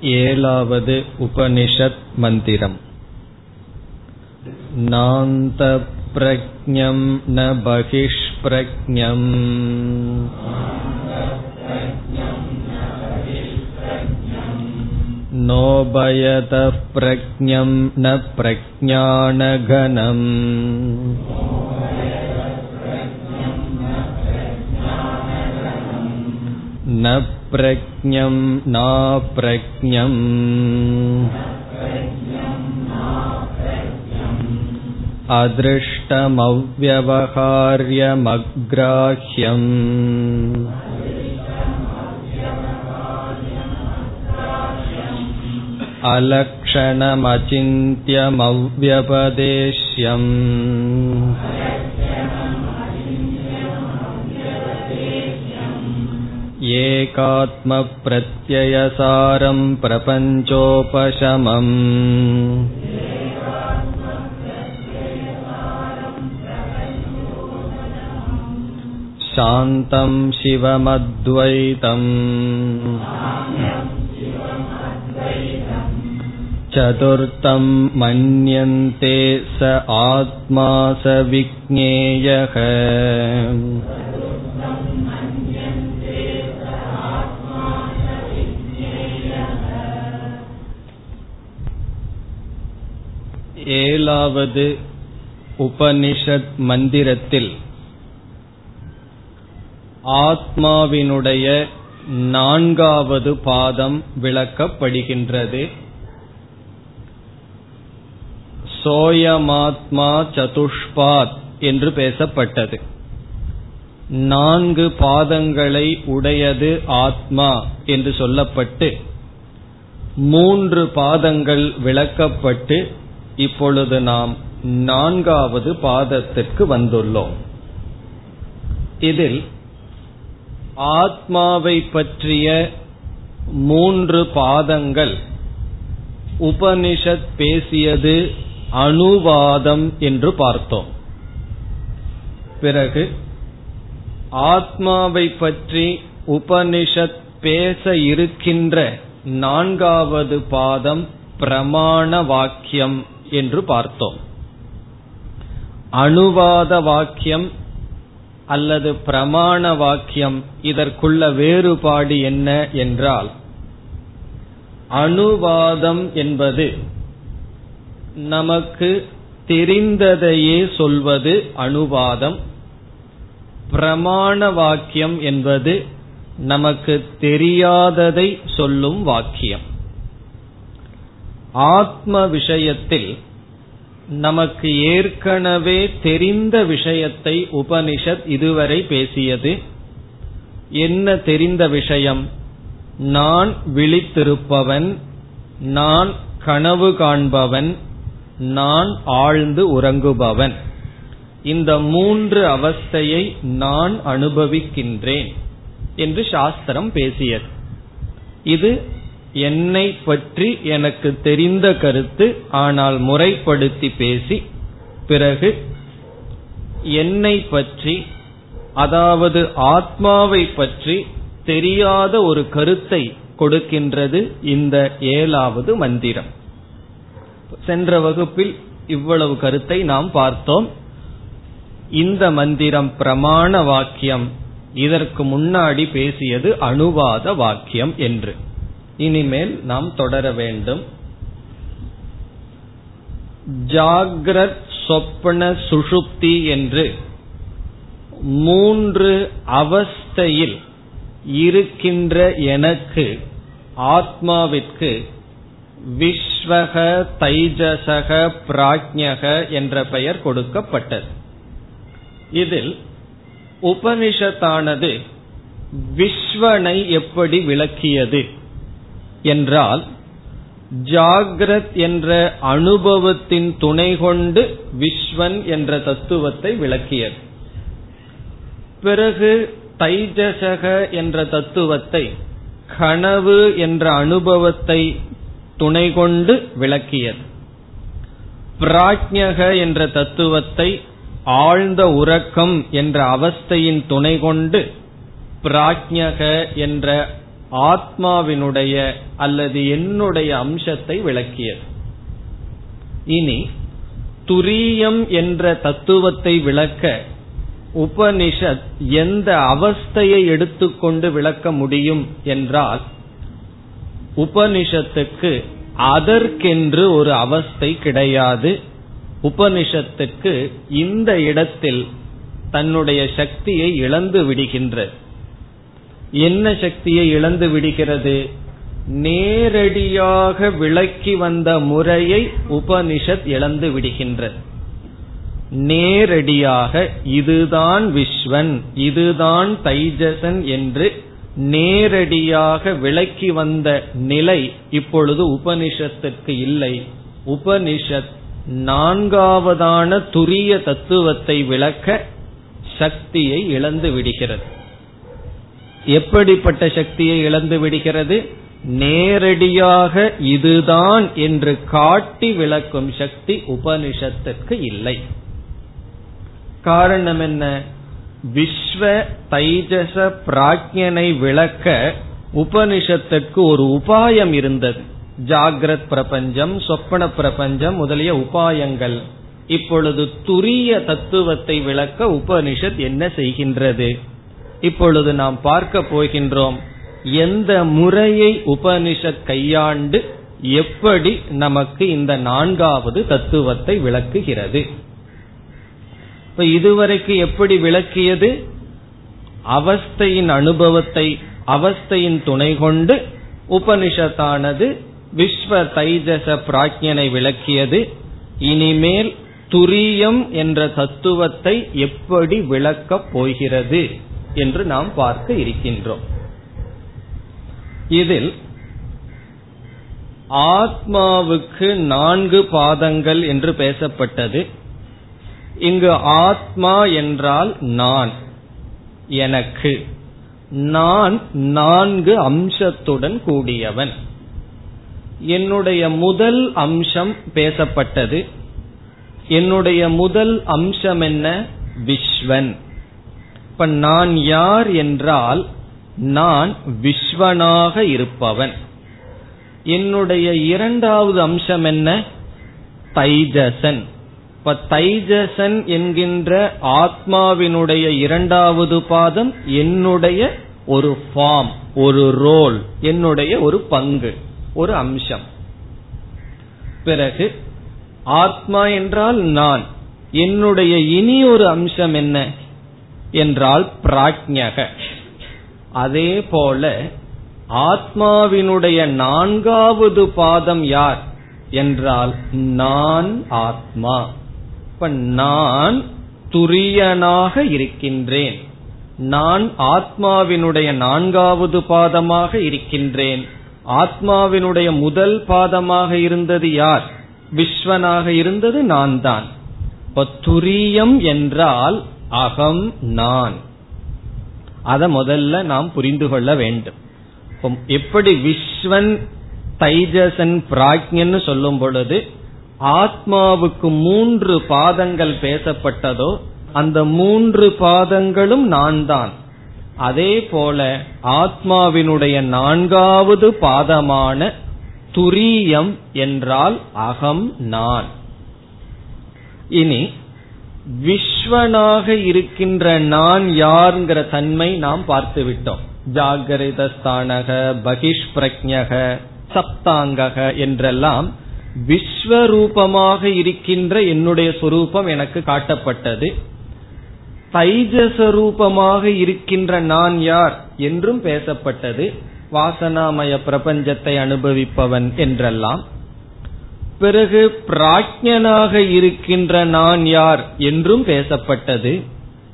ஏலாவது உபனிஷத் மந்திரம். நாந்த பிரக்ஞம் ந பகிஷ்பிரக்ஞம் நோபயத பிரக்ஞம் ந பிரஜானகனம் न प्रज्ञं नाप्रज्ञम् अदृष्टमव्यवहार्यमग्राह्यम् अलक्षणमचिन्त्यमव्यपदेश्यम् एकात्मप्रत्ययसारं प्रपञ्चोपशमम् शान्तं शिवमद्वैतम् चतुर्थं मन्यन्ते स आत्मा स विज्ञेयः ஏழாவது உபனிஷத் மந்திரத்தில் ஆத்மாவினுடைய நான்காவது பாதம் விளக்கப்படுகின்றது. சோயமாத்மா சதுஷ்பாத் என்று பேசப்பட்டது. நான்கு பாதங்களை உடையது ஆத்மா என்று சொல்லப்பட்டு மூன்று பாதங்கள் விளக்கப்பட்டு இப்பொழுது நாம் நான்காவது பாதத்திற்கு வந்துள்ளோம். இதில் ஆத்மாவை பற்றிய மூன்று பாதங்கள் உபனிஷத் பேசியது அணுவாதம் என்று பார்த்தோம். பிறகு ஆத்மாவை பற்றி உபனிஷத் பேச இருக்கின்ற நான்காவது பாதம் பிரமாண வாக்கியம். என்று பார்த்தோம். அணுவாத வாக்கியம் அல்லது பிரமாண வாக்கியம் இதற்குள்ள வேறுபாடு என்ன என்றால் அணுவாதம் என்பது நமக்கு தெரிந்ததையே சொல்வது அணுவாதம் பிரமாண வாக்கியம் என்பது நமக்கு தெரியாததை சொல்லும் வாக்கியம். ஆத்ம விஷயத்தில் நமக்கு ஏற்கனவே தெரிந்த விஷயத்தை உபனிஷத் இதுவரை பேசியது. என்ன தெரிந்த விஷயம்? நான் விழித்திருப்பவன் நான் கனவு காண்பவன் நான் ஆழ்ந்து உறங்குபவன். இந்த மூன்று அவஸ்தையை நான் அனுபவிக்கின்றேன் என்று சாஸ்திரம் பேசியது. இது என்னை பற்றி எனக்கு தெரிந்த கருத்து ஆனால் முறைப்படுத்தி பேசி பிறகு என்னை பற்றி அதாவது ஆத்மாவை பற்றி தெரியாத ஒரு கருத்தை கொடுக்கின்றது இந்த ஏழாவது மந்திரம். சென்ற வகுப்பில் இவ்வளவு கருத்தை நாம் பார்த்தோம். இந்த மந்திரம் பிரமாண வாக்கியம் இதற்கு முன்னாடி பேசியது அணுவாத வாக்கியம் என்று. இனிமேல் நாம் தொடர வேண்டும். ஜாகிரத் சொப்பன சுஷுப்தி என்று மூன்று அவஸ்தையில் இருக்கின்ற எனக்கு ஆத்மாவிற்கு விஸ்வக தைஜசக பிராஜ்யக என்ற பெயர் கொடுக்கப்பட்டது. இதில் உபனிஷத்தானது விஸ்வனை எப்படி விளக்கியது? என்றால் ஜாகிரத் என்ற அனுபவத்தின் துணை கொண்டு விஸ்வன் என்ற தத்துவத்தை விளக்கியது. பிறகு தைஜசக என்ற தத்துவத்தை கனவு என்ற அனுபவத்தை துணை கொண்டு விளக்கியது. பிராஜ்யக என்ற தத்துவத்தை ஆழ்ந்த உறக்கம் என்ற அவஸ்தையின் துணை கொண்டு பிராஜ்யக என்ற ஆத்மாவினுடைய அல்லது என்னுடைய அம்சத்தை விளக்கியது. இனி துரியம் என்ற தத்துவத்தை விளக்க உபனிஷத் எந்த அவஸ்தையை எடுத்துக்கொண்டு விளக்க முடியும் என்றால் உபனிஷத்துக்கு அதற்கென்று ஒரு அவஸ்தை கிடையாது. உபனிஷத்துக்கு இந்த இடத்தில் தன்னுடைய சக்தியை இழந்து விடுகின்றது. என்ன சக்தியை இழந்து விடுகிறது? நேரடியாக விளக்கி வந்த முறையை உபனிஷத் இழந்து விடுகின்றது. நேரடியாக இதுதான் விஸ்வன் இதுதான் தைஜசன் என்று நேரடியாக விளக்கி வந்த நிலை இப்பொழுது உபனிஷத்துக்கு இல்லை. உபனிஷத் நான்காவதான துரிய தத்துவத்தை விளக்க சக்தியை இழந்து விடுகிறது. எப்படிப்பட்ட சக்தியை இழந்து விடுகிறது? நேரடியாக இதுதான் என்று காட்டி விளக்கும் சக்தி உபனிஷத்துக்கு இல்லை. காரணம் என்ன? விஸ்வ தைஜச பிராஜ்யனை விளக்க உபனிஷத்திற்கு ஒரு உபாயம் இருந்தது. ஜாகிரத் பிரபஞ்சம் சொப்பன பிரபஞ்சம் முதலிய உபாயங்கள். இப்பொழுது துரிய தத்துவத்தை விளக்க உபனிஷத் என்ன செய்கின்றது? இப்பொழுது நாம் பார்க்க போகின்றோம் எந்த முறையை உபனிஷத் கையாண்டு எப்படி நமக்கு இந்த நான்காவது தத்துவத்தை விளக்குகிறது. இப்ப இதுவரைக்கு எப்படி விளக்கியது? அவஸ்தையின் அனுபவத்தை அவஸ்தையின் துணை கொண்டு உபனிஷத்தானது விஸ்வ தைஜச பிராஜ்யனை விளக்கியது. இனிமேல் துரியம் என்ற தத்துவத்தை எப்படி விளக்கப் போகிறது? என்று நாம் பார்க்க இருக்கின்றோம். இதில் ஆத்மாவுக்கு நான்கு பாதங்கள் என்று பேசப்பட்டது. இங்கு ஆத்மா என்றால் நான் எனக்கு. நான் நான்கு அம்சத்துடன் கூடியவன். என்னுடைய முதல் அம்சம் பேசப்பட்டது. என்னுடைய முதல் அம்சம் என்ன? விஸ்வன். இப்ப நான் யார் என்றால் நான் விஸ்வனாக இருப்பவன். என்னுடைய இரண்டாவது அம்சம் என்ன? தைஜசன். இப்ப தைஜசன் என்கின்ற ஆத்மாவினுடைய இரண்டாவது பாதம் என்னுடைய ஒரு ஃபார்ம் ஒரு ரோல் என்னுடைய ஒரு பங்கு ஒரு அம்சம். பிறகு ஆத்மா என்றால் நான். என்னுடைய இனி ஒரு அம்சம் என்ன? என்றால் பிராஜ்யக அதே போல ஆத்மாவினுடைய நான்காவது பாதம் யார்? என்றால் நான் ஆத்மா. இப்ப நான் துரியனாக இருக்கின்றேன். நான் ஆத்மாவினுடைய நான்காவது பாதமாக இருக்கின்றேன். ஆத்மாவினுடைய முதல் பாதமாக இருந்தது யார்? விஸ்வனாக இருந்தது நான் தான் துரியம் என்றால் அகம் நான். அத முதல்ல நாம் புரிந்து கொள்ள வேண்டும். எப்படி விஸ்வன் தைஜசன் பிராக்ஞன்னு சொல்லும் பொழுது ஆத்மாவுக்கு மூன்று பாதங்கள் பேசப்பட்டதோ அந்த மூன்று பாதங்களும் நான் தான் அதே போல ஆத்மாவினுடைய நான்காவது பாதமான துரியம் என்றால் அகம் நான். இனி விஸ்வனாக இருக்கின்ற நான் யார்ங்கிற தன்மை நாம் பார்த்து விட்டோம் ஜாகரிதஸ்தானக பகிஷ் பிரஜக சப்தாங்கக என்றெல்லாம் விஸ்வரூபமாக இருக்கின்ற என்னுடைய சொரூபம் எனக்கு காட்டப்பட்டது. தைஜசரூபமாக இருக்கின்ற நான் யார் என்றும் பேசப்பட்டது. வாசனாமய பிரபஞ்சத்தை அனுபவிப்பவன் என்றெல்லாம் பிறகு பிராஜ்யனாக இருக்கின்ற நான் யார் என்றும் பேசப்பட்டது.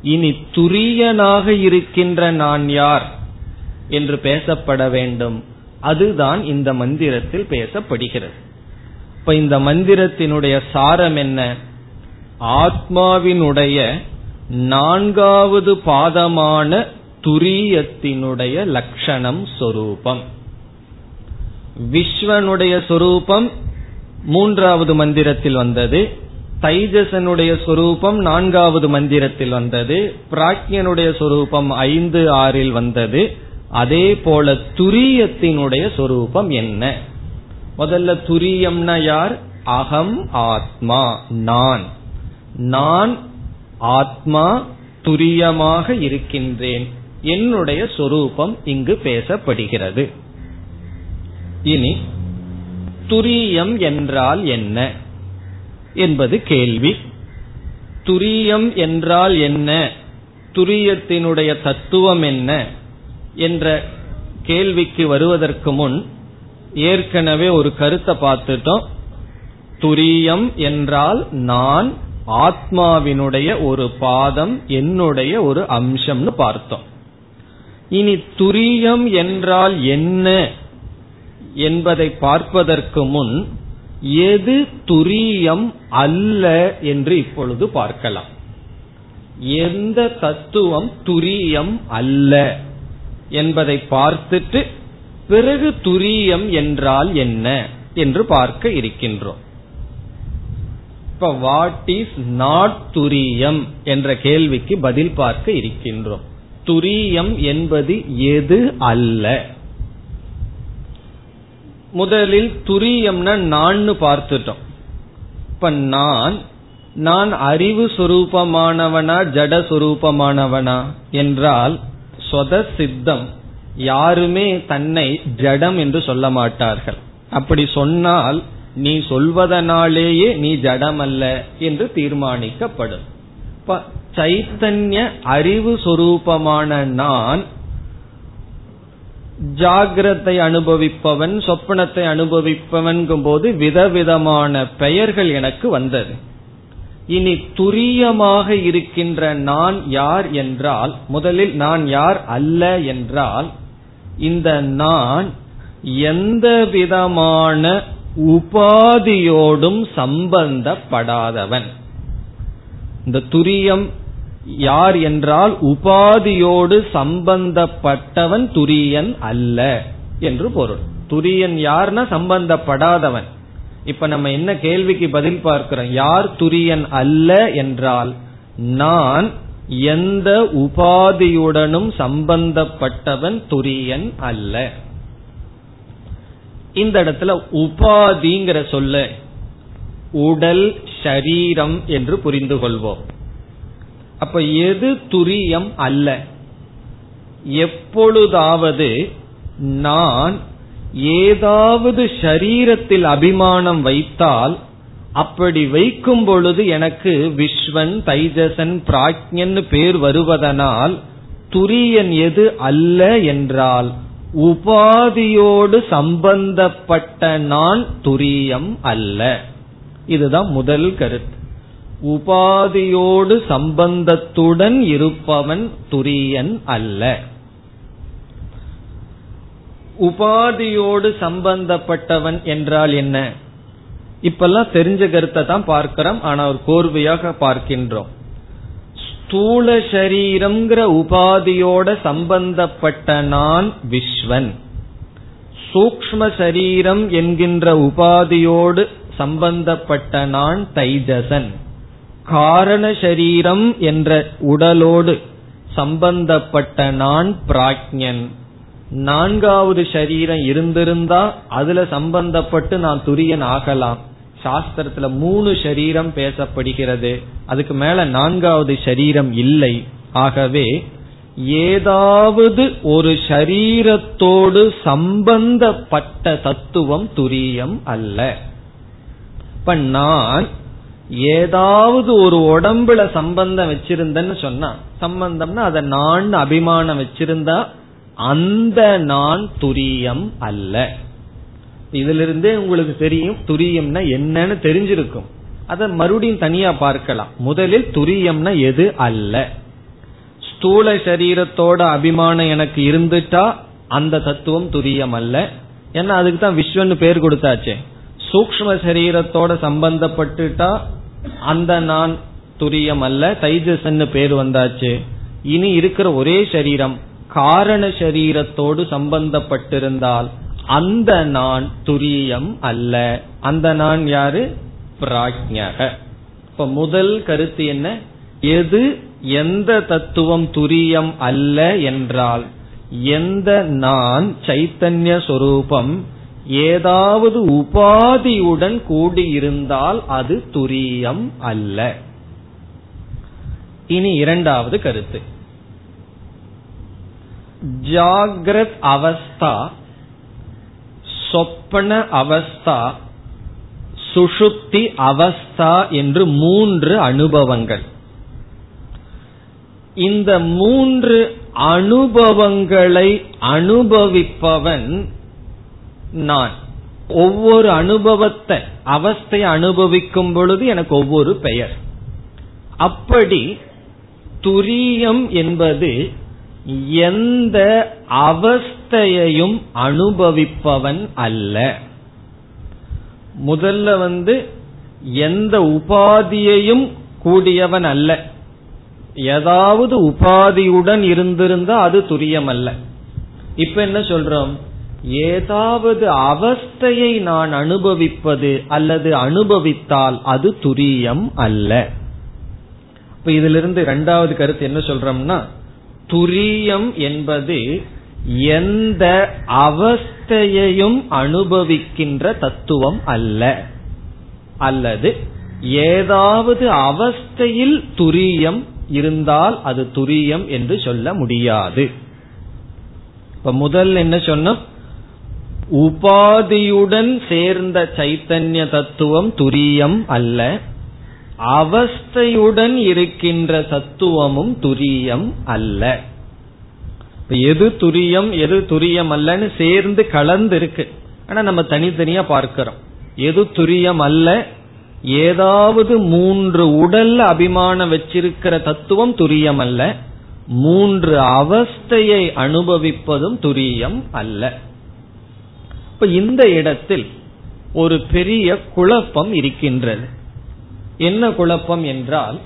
இனி துரியனாக இருக்கின்ற நான் யார் என்று பேசப்பட வேண்டும். அதுதான் இந்த மந்திரத்தில் பேசப்படுகிறது. இப்ப இந்த மந்திரத்தினுடைய சாரம் என்ன? ஆத்மாவினுடைய நான்காவது பாதமான துரியத்தினுடைய லட்சணம் சொரூபம். விஸ்வனுடைய சொரூபம் மூன்றாவது மந்திரத்தில் வந்தது. தைஜசனுடைய சொரூபம் நான்காவது மந்திரத்தில் வந்தது. பிராக்யனுடைய சொரூபம் ஐந்து ஆறில் வந்தது. அதே போல துரியத்தினுடைய சொரூபம் என்ன? முதல்ல துரியம்னா யார்? அகம் ஆத்மா நான். நான் ஆத்மா துரியமாக இருக்கின்றேன். என்னுடைய சொரூபம் இங்கு பேசப்படுகிறது. இனி துரியம் என்றால் என்ன? என்பது கேள்வி. துரியம் என்றால் என்ன? துரியத்தினுடைய தத்துவம் என்ன? என்ற கேள்விக்கு வருவதற்கு முன் ஏற்கனவே ஒரு கருத்தை பார்த்துட்டோம். துரியம் என்றால் நான் ஆத்மாவினுடைய ஒரு பாதம் என்னுடைய ஒரு அம்சம்னு பார்த்தோம். இனி துரியம் என்றால் என்ன? என்பதை பார்ப்பதற்கு முன் எது துரியம் அல்ல என்று இப்பொழுது பார்க்கலாம். எந்த தத்துவம் துரியம் அல்ல என்பதை பார்த்துட்டு பிறகு துரியம் என்றால் என்ன என்று பார்க்க இருக்கின்றோம். இப்ப வாட் இஸ் நாட் துரியம் என்ற கேள்விக்கு பதில் பார்க்க இருக்கின்றோம். துரியம் என்பது எது அல்ல? முதலில் துரியம்னா நான் பார்த்துட்டோம். இப்ப நான் நான் அறிவு சுரூபமானவனா ஜட சுரூபமானவனா என்றால் சொத சித்தம் யாருமே தன்னை ஜடம் என்று சொல்ல மாட்டார்கள். அப்படி சொன்னால் நீ சொல்வதனாலேயே நீ ஜடம் அல்ல என்று தீர்மானிக்கப்படும். சைத்தன்ய அறிவு சொரூபமான நான் ஜாகிரத்தை அனுபவிப்பவன் சொப்பனத்தை அனுபவிப்பவன் போது விதவிதமான பெயர்கள் எனக்கு வந்தது. இனி துரியமாக இருக்கின்ற நான் யார் என்றால் முதலில் நான் யார் அல்ல என்றால் இந்த நான் எந்த விதமான உபாதியோடும் சம்பந்தப்படாதவன். இந்த துரியம் யார் என்றால் உபாதியோடு சம்பந்தப்பட்டவன் துரியன் அல்ல என்று பொருள். துரியன் யார்னா சம்பந்தப்படாதவன். இப்ப நம்ம என்ன கேள்விக்கு பதில் பார்க்கிறோம்? யார் துரியன் அல்ல என்றால் நான் எந்த உபாதியுடனும் சம்பந்தப்பட்டவன் துரியன் அல்ல. இந்த இடத்துல உபாதிங்கிற சொல்ல உடல் ஷரீரம் என்று புரிந்து கொள்வோம். அப்ப எது துரியம் அல்ல? எப்பொழுதாவது நான் ஏதாவது ஷரீரத்தில் அபிமானம் வைத்தால் அப்படி வைக்கும் பொழுது எனக்கு விஸ்வன் தைஜசன் பிராஜ்யன் பேர் வருவதனால் துரியன் எது அல்ல என்றால் உபாதியோடு சம்பந்தப்பட்ட நான் துரியம் அல்ல. இதுதான் முதல் கருத்து. உபாதியோடு சம்பந்தத்துடன் இருப்பவன் துரியன் அல்ல. உபாதியோடு சம்பந்தப்பட்டவன் என்றால் என்ன? இப்பெல்லாம் தெரிஞ்ச கருத்தை தான் பார்க்கிறோம் ஆனா ஒரு கோர்வையாக பார்க்கின்றோம். ஸ்தூல சரீரம்ங்கிற உபாதியோட சம்பந்தப்பட்ட நான் விஸ்வன். சூக்ம சரீரம் என்கின்ற உபாதியோடு சம்பந்தப்பட்ட நான் தைஜசன். காரண சரீரம் என்ற உடலோடு சம்பந்தப்பட்ட நான் பிராக்ஞன். நான்காவது சரீரம் இருந்திருந்தா அதுல சம்பந்தப்பட்டு நான் துரியன் ஆகலாம். சாஸ்திரத்துல மூணு சரீரம் பேசப்படுகிறது. அதுக்கு மேல நான்காவது சரீரம் இல்லை. ஆகவே ஏதாவது ஒரு சரீரத்தோடு சம்பந்தப்பட்ட தத்துவம் துரியம் அல்ல. இப்ப நான் ஏதாவது ஒரு உடம்புல சம்பந்தம் வச்சிருந்தன்னு சொன்னா சம்பந்தம்னா அதை நான் அபிமானம் வச்சிருந்தா அந்த நான் துரியம் அல்ல. இதுல இருந்தே உங்களுக்கு தெரியும் துரியம்னா என்னன்னு தெரிஞ்சிருக்கும். அதை மறுபடியும் தனியா பார்க்கலாம். முதலில் துரியம்னா எது அல்ல. ஸ்தூல சரீரத்தோட அபிமானம் எனக்கு இருந்துட்டா அந்த தத்துவம் துரியம் அல்ல. ஏன்னா அதுக்கு தான் விஸ்வன்னு பேர் கொடுத்தாச்சே. சூக்ம சரீரத்தோட சம்பந்தப்பட்டுட்டா அந்த நான் துரியம் அல்ல தைஜசன்னு பேர் வந்தாச்சு. இனி இருக்கிற ஒரே சரீரம் காரண சரீரத்தோடு சம்பந்தப்பட்டிருந்தால் அந்த நான் துரியம் அல்ல. அந்த நான் யாரு? பிராஜ்யக இப்ப முதல் கருத்து என்ன? எது எந்த தத்துவம் துரியம் அல்ல என்றால் எந்த நான் சைத்தன்ய சொரூபம் ஏதாவது உபாதியுடன் கூடியிருந்தால் அது துரியம் அல்ல. இனி இரண்டாவது கருத்து. ஜாகிரத் அவஸ்தா சொப்பன அவஸ்தா சுஷுப்தி அவஸ்தா என்று மூன்று அனுபவங்கள். இந்த மூன்று அனுபவங்களை அனுபவிப்பவன் நான் ஒவ்வொரு அனுபவத்தை அவஸ்தையை அனுபவிக்கும் பொழுது எனக்கு ஒவ்வொரு பெயர். அப்படி துரியம் என்பது எந்த அவஸ்தையையும் அனுபவிப்பவன் அல்ல. முதல்ல வந்து எந்த உபாதியையும் கூடியவன் அல்ல. ஏதாவது உபாதியுடன் இருந்திருந்தா அது துரியம் அல்ல இப்ப என்ன சொல்றோம்? ஏதாவது அவஸ்தையை நான் அனுபவிப்பது அல்லது அனுபவித்தால் அது துரியம் அல்ல. இப்ப இதிலிருந்து இரண்டாவது கருத்து என்ன சொல்றோம்னா துரியம் என்பது எந்த அவஸ்தையையும் அனுபவிக்கின்ற தத்துவம் அல்ல. அல்லது ஏதாவது அவஸ்தையில் துரியம் இருந்தால் அது துரியம் என்று சொல்ல முடியாது. இப்ப முதல் என்ன சொன்னோம்? உபாதியுடன் சேர்ந்த சைத்தன்ய தத்துவம் துரியம் அல்ல. அவஸ்தையுடன் இருக்கின்ற தத்துவமும் துரியம் அல்ல. எது துரியம் எது துரியம் அல்லன்னு சேர்ந்து கலந்து இருக்கு ஆனா நம்ம தனித்தனியா பார்க்கிறோம். எது துரியம் அல்ல? ஏதாவது மூன்று உடல்ல அபிமானம் வச்சிருக்கிற தத்துவம் துரியம் அல்ல. மூன்று அவஸ்தையை அனுபவிப்பதும் துரியம் அல்ல. இப்ப இந்த இடத்தில் ஒரு பெரிய குழப்பம் இருக்கின்றது. என்ன குழப்பம் என்றால்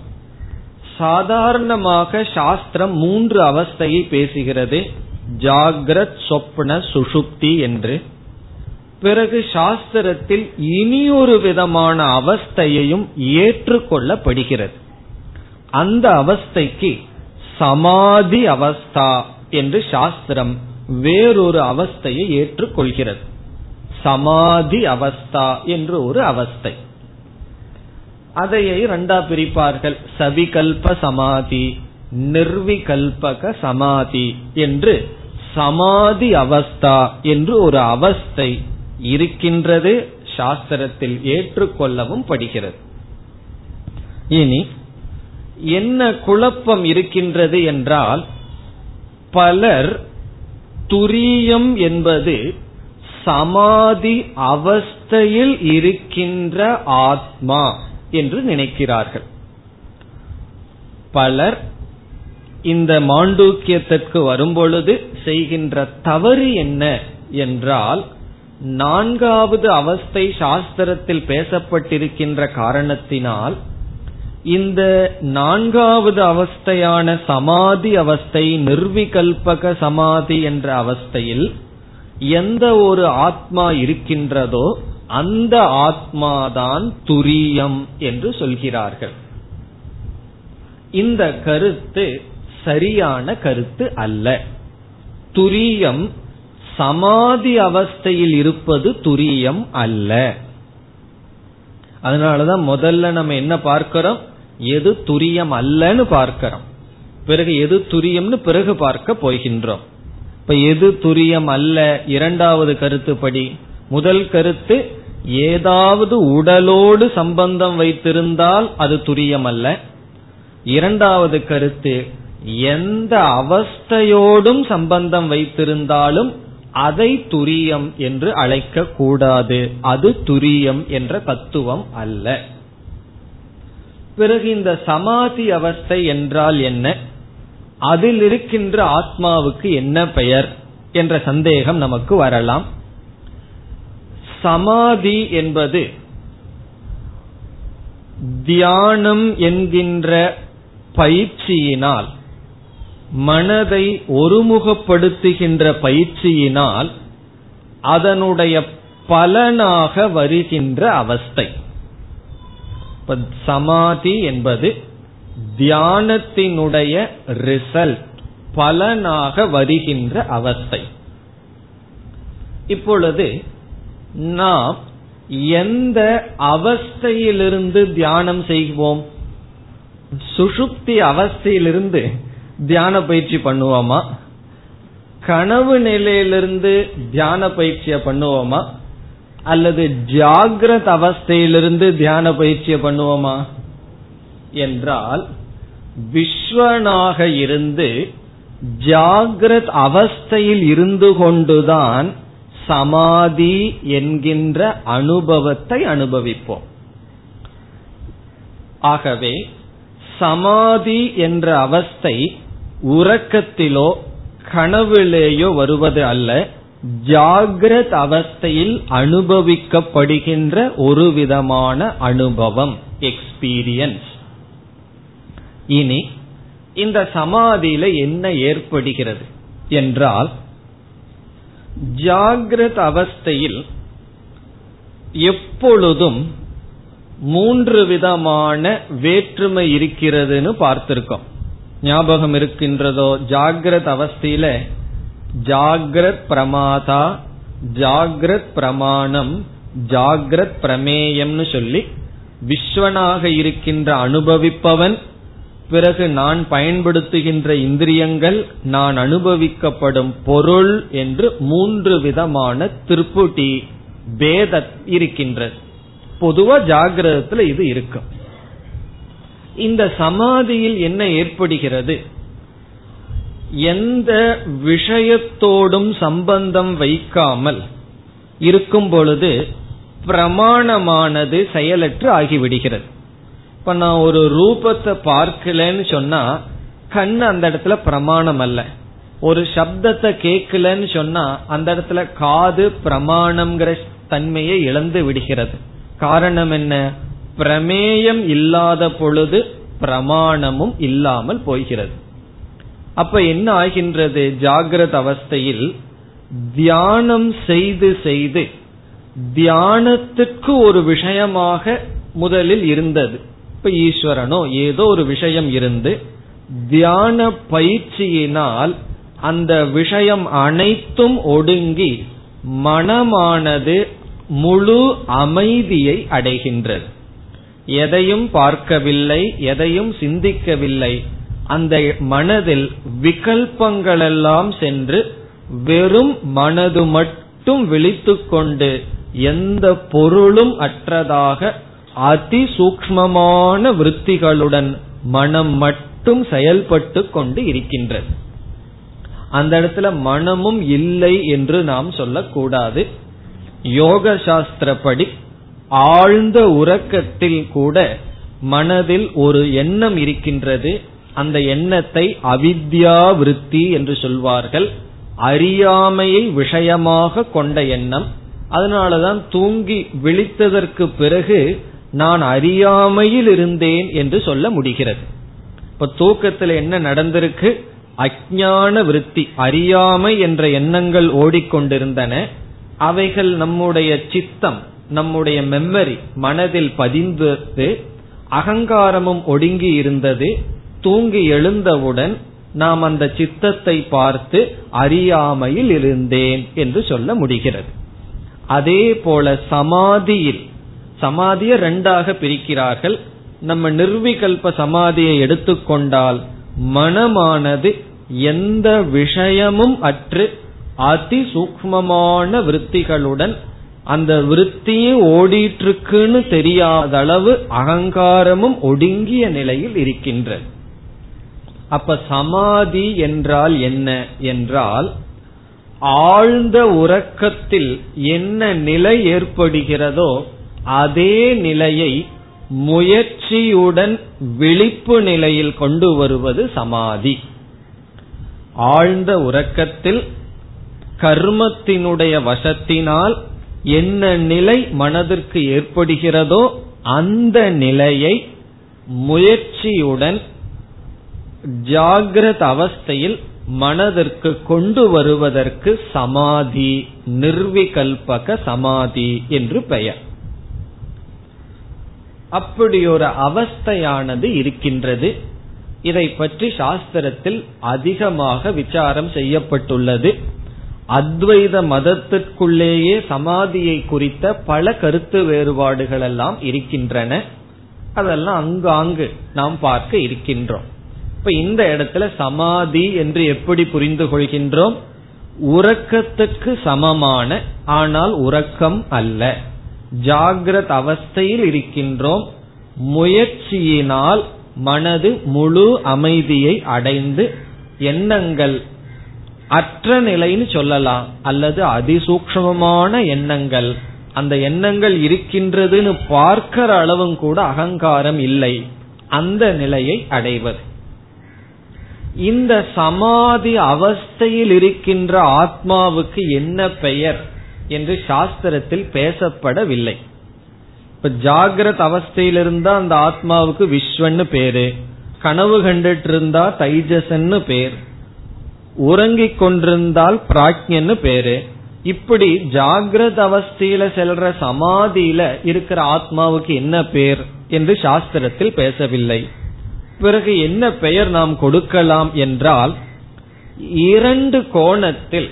சாதாரணமாக சாஸ்திரம் மூன்று அவஸ்தையை பேசுகிறது. ஜாகிரத் சொப்ன சுஷுப்தி என்று. பிறகு சாஸ்திரத்தில் இனியொரு விதமான அவஸ்தையையும் ஏற்றுக்கொள்ளப்படுகிறது. அந்த அவஸ்தைக்கு சமாதி அவஸ்தா என்று சாஸ்திரம் வேறொரு அவஸ்தையை ஏற்றுக்கொள்கிறது. சமாதி அவஸ்தா என்று ஒரு அவஸ்தை. அதையை ரெண்டா பிரிப்பார்கள். சவிகல்ப சமாதி நிர்விகல்பக சமாதி என்று சமாதி அவஸ்தா என்று ஒரு அவஸ்தை இருக்கின்றது சாஸ்திரத்தில் ஏற்றுக்கொள்ளவும் படுகிறது. இனி என்ன குழப்பம் இருக்கின்றது என்றால் பலர் துரியம் என்பது சமாதி அவஸ்தையில் இருக்கின்ற ஆத்மா என்று நினைக்கிறார்கள். பலர் இந்த மாண்டூக்கியத்திற்கு வரும்பொழுது செய்கின்ற தவறு என்ன என்றால் நான்காவது அவஸ்தை சாஸ்திரத்தில் பேசப்பட்டிருக்கின்ற காரணத்தினால் இந்த நான்காவது அவஸ்தையான சமாதி அவஸ்தை நிர்விகல்பக சமாதி என்ற அவஸ்தையில் எந்த ஒரு ஆத்மா இருக்கின்றதோ அந்த ஆத்மாதான் துரியம் என்று சொல்கிறார்கள். இந்த கருத்து சரியான கருத்து அல்ல. துரியம் சமாதி அவஸ்தையில் இருப்பது துரியம் அல்ல. அதனாலதான் முதல்ல நம்ம என்ன பார்க்கிறோம்? எது துரியம் அல்லன்னு பார்க்கிறோம். பிறகு எது துரியம்னு பிறகு பார்க்க போகின்றோம். இப்ப எது துரியம் அல்ல? இரண்டாவது கருத்துப்படி முதல் கருத்து ஏதாவது உடலோடு சம்பந்தம் வைத்திருந்தால் அது துரியம் அல்ல. இரண்டாவது கருத்து எந்த அவஸ்தையோடும் சம்பந்தம் வைத்திருந்தாலும் அதை துரியம் என்று அழைக்க கூடாது. அது துரியம் என்ற தத்துவம் அல்ல. பிறகு இந்த சமாதி அவஸ்தை என்றால் என்ன? அதில் இருக்கின்ற ஆத்மாவுக்கு என்ன பெயர் என்ற சந்தேகம் நமக்கு வரலாம். சமாதி என்பது தியானம் என்கின்ற பயிற்சியினால் மனதை ஒருமுகப்படுத்துகின்ற பயிற்சியினால் அதனுடைய பலனாக வருகின்ற அவஸ்தை. சமாதி என்பது தியானத்தினுடைய ரிசல்ட் பலனாக வருகின்ற அவஸ்தை. இப்பொழுது நாம் எந்த அவஸ்தையிலிருந்து தியானம் செய்வோம்? சுஷுப்தி அவஸ்தையிலிருந்து தியான பயிற்சி பண்ணுவோமா? கனவு நிலையிலிருந்து தியான பயிற்சியை பண்ணுவோமா? அல்லது ஜாகிரத அவஸ்தையிலிருந்து தியான பயிற்சியை பண்ணுவோமா? என்றால் விஸ்வனாக இருந்து ஜாகிரத் அவஸ்தையில் இருந்து கொண்டுதான் சமாதி என்கின்ற அனுபவத்தை அனுபவிப்போம். ஆகவே சமாதி என்ற அவஸ்தை உறக்கத்திலோ கனவிலேயோ வருவது அல்ல ஜாகிரத் அவஸ்தையில் அனுபவிக்கப்படுகின்ற ஒரு விதமான அனுபவம் எக்ஸ்பீரியன்ஸ் இனி இந்த சமாதியில என்ன ஏற்படுகிறது என்றால் ஜாகிரத அவஸ்தையில் எப்பொழுதும் மூன்று விதமான வேற்றுமை இருக்கிறதுன்னு பார்த்திருக்கோம். ஞாபகம் இருக்கின்றதோ ஜாகிரத அவஸ்தையில ஜாகிரத் பிரமாதா ஜாகிரத் பிரமாணம் ஜாகிரத் பிரமேயம்னு சொல்லி விஸ்வனாக இருக்கின்ற அனுபவிப்பவன் பிறகு நான் பயன்படுத்துகின்ற இந்திரியங்கள் நான் அனுபவிக்கப்படும் பொருள் என்று மூன்று விதமான திருப்புட்டி பேத இருக்கின்றது. பொதுவா ஜாகிரதத்துல இது இருக்கும். இந்த சமாதியில் என்ன ஏற்படுகிறது? எந்த விஷயத்தோடும் சம்பந்தம் வைக்காமல் இருக்கும் பொழுது பிரமாணமானது செயலற்று ஆகிவிடுகிறது. இப்ப நான் ஒரு ரூபத்தை பார்க்கலன்னு சொன்னா கண் அந்த இடத்துல பிரமாணம் அல்ல ஒரு சப்தத்தை கேட்கலன்னு சொன்னா அந்த இடத்துல காது பிரமாணம்ங்கிற தன்மையை இழந்து விடுகிறது. காரணம் என்ன? பிரமேயம் இல்லாத பொழுது பிரமாணமும் இல்லாமல் போகிறது அப்ப என்ன ஆகின்றது? ஜாகிரத அவஸ்தையில் தியானம் செய்து செய்து தியானத்துக்கு ஒரு விஷயமாக முதலில் இருந்தது. இப்ப ஈஸ்வரனோ ஏதோ ஒரு விஷயம் இருந்து தியான பயிற்சியினால் அந்த விஷயம் அனைத்தும் ஒடுங்கி மனமானது முழு அமைதியை அடைகின்றது. எதையும் பார்க்கவில்லை எதையும் சிந்திக்கவில்லை. அந்த மனதில் விகல்பங்களெல்லாம் சென்று வெறும் மனது மட்டும் விழித்துக்கொண்டு எந்த பொருளும் அற்றதாக அதி சூக்மமான விற்த்திகளுடன் மனம் மட்டும் செயல்பட்டு கொண்டு இருக்கின்றது. அந்த இடத்துல மனமும் இல்லை என்று நாம் சொல்லக்கூடாது. யோக சாஸ்திரப்படி ஆழ்ந்த உறக்கத்தில் கூட மனதில் ஒரு எண்ணம் இருக்கின்றது. அந்த எண்ணத்தை அவித்யா விருத்தி என்று சொல்வார்கள். அறியாமையை விஷயமாக கொண்ட எண்ணம். அதனாலதான் தூங்கி விழித்ததற்கு பிறகு நான் அறியாமையில் இருந்தேன் என்று சொல்ல முடிகிறது. இப்ப தூக்கத்தில் என்ன நடந்திருக்கு? அஜான விருத்தி அறியாமை என்ற எண்ணங்கள் ஓடிக்கொண்டிருந்தன. அவைகள் நம்முடைய சித்தம் நம்முடைய மெம்மரி மனதில் பதிந்தது அகங்காரமும் ஒடுங்கி இருந்தது. தூங்கி எழுந்தவுடன் நாம் அந்த சித்தத்தை பார்த்து அறியாமையில் இருந்தேன் என்று சொல்ல முடிகிறது. அதே போல சமாதியில் சமாதியை ரெண்டாக பிரிக்கிறார்கள். நம்ம நிர்விகல்ப சமாதியை எடுத்துக்கொண்டால் மனமானது எந்த விஷயமும் அற்று அதி சூக்மமான விற்த்திகளுடன் அந்த விற்த்தியும் ஓடிட்டுருக்குன்னு தெரியாத அளவு அகங்காரமும் ஒடுங்கிய நிலையில் இருக்கின்றது அப்ப சமாதி என்றால் என்ன? என்றால் ஆழ்ந்த உறக்கத்தில் என்ன நிலை ஏற்படுகிறதோ அதே நிலையை முயற்சியுடன் விழிப்பு நிலையில் கொண்டு வருவது சமாதி. ஆழ்ந்த உறக்கத்தில் கர்மத்தினுடைய வசத்தினால் என்ன நிலை மனதிற்கு ஏற்படுகிறதோ அந்த நிலையை முயற்சியுடன் ஜாகிரத அவஸ்தையில் மனதிற்கு கொண்டு வருவதற்கு சமாதி நிர்விகல்பக சமாதி என்று பெயர். அப்படி ஒரு அவஸ்தையானது இருக்கின்றது. இதை பற்றி சாஸ்திரத்தில் அதிகமாக விசாரம் செய்யப்பட்டுள்ளது. அத்வைத மதத்திற்குள்ளேயே சமாதியை குறித்த பல கருத்து வேறுபாடுகள் எல்லாம் இருக்கின்றன. அதெல்லாம் அங்காங்கு நாம் பார்க்க இருக்கின்றோம். இப்ப இந்த இடத்துல சமாதி என்று எப்படி புரிந்து கொள்கின்றோம்? உறக்கத்துக்கு சமமான ஆனால் உறக்கம் அல்ல. ஜாகிரத் அவஸ்தையில் இருக்கின்றோம். முயற்சியினால் மனது முழு அமைதியை அடைந்து எண்ணங்கள் அற்ற நிலைன்னு சொல்லலாம். அல்லது அதிசூக்ஷமமான எண்ணங்கள். அந்த எண்ணங்கள் இருக்கின்றதுன்னு பார்க்கிற அளவும் கூட அகங்காரம் இல்லை. அந்த நிலையை அடைவது. இந்த சமாதி அவஸ்தையில் இருக்கின்ற ஆத்மாவுக்கு என்ன பெயர்? என்று சாஸ்திரத்தில் பேசப்படவில்லை. இப்ப ஜாகிரத அவஸ்தையிலிருந்தா அந்த ஆத்மாவுக்கு விஸ்வன்னு பேரு. கனவு கண்டுட்டு இருந்தா தைஜசன்னு பேர். உறங்கிக் கொண்டிருந்தால் பிராக்ஞன்னு பேரு. இப்படி ஜாகிரத அவஸ்தையில செல்ற சமாதியில இருக்கிற ஆத்மாவுக்கு என்ன பேர் என்று சாஸ்திரத்தில் பேசவில்லை. பிறகு என்ன பெயர் நாம் கொடுக்கலாம் என்றால் இரண்டு கோணத்தில்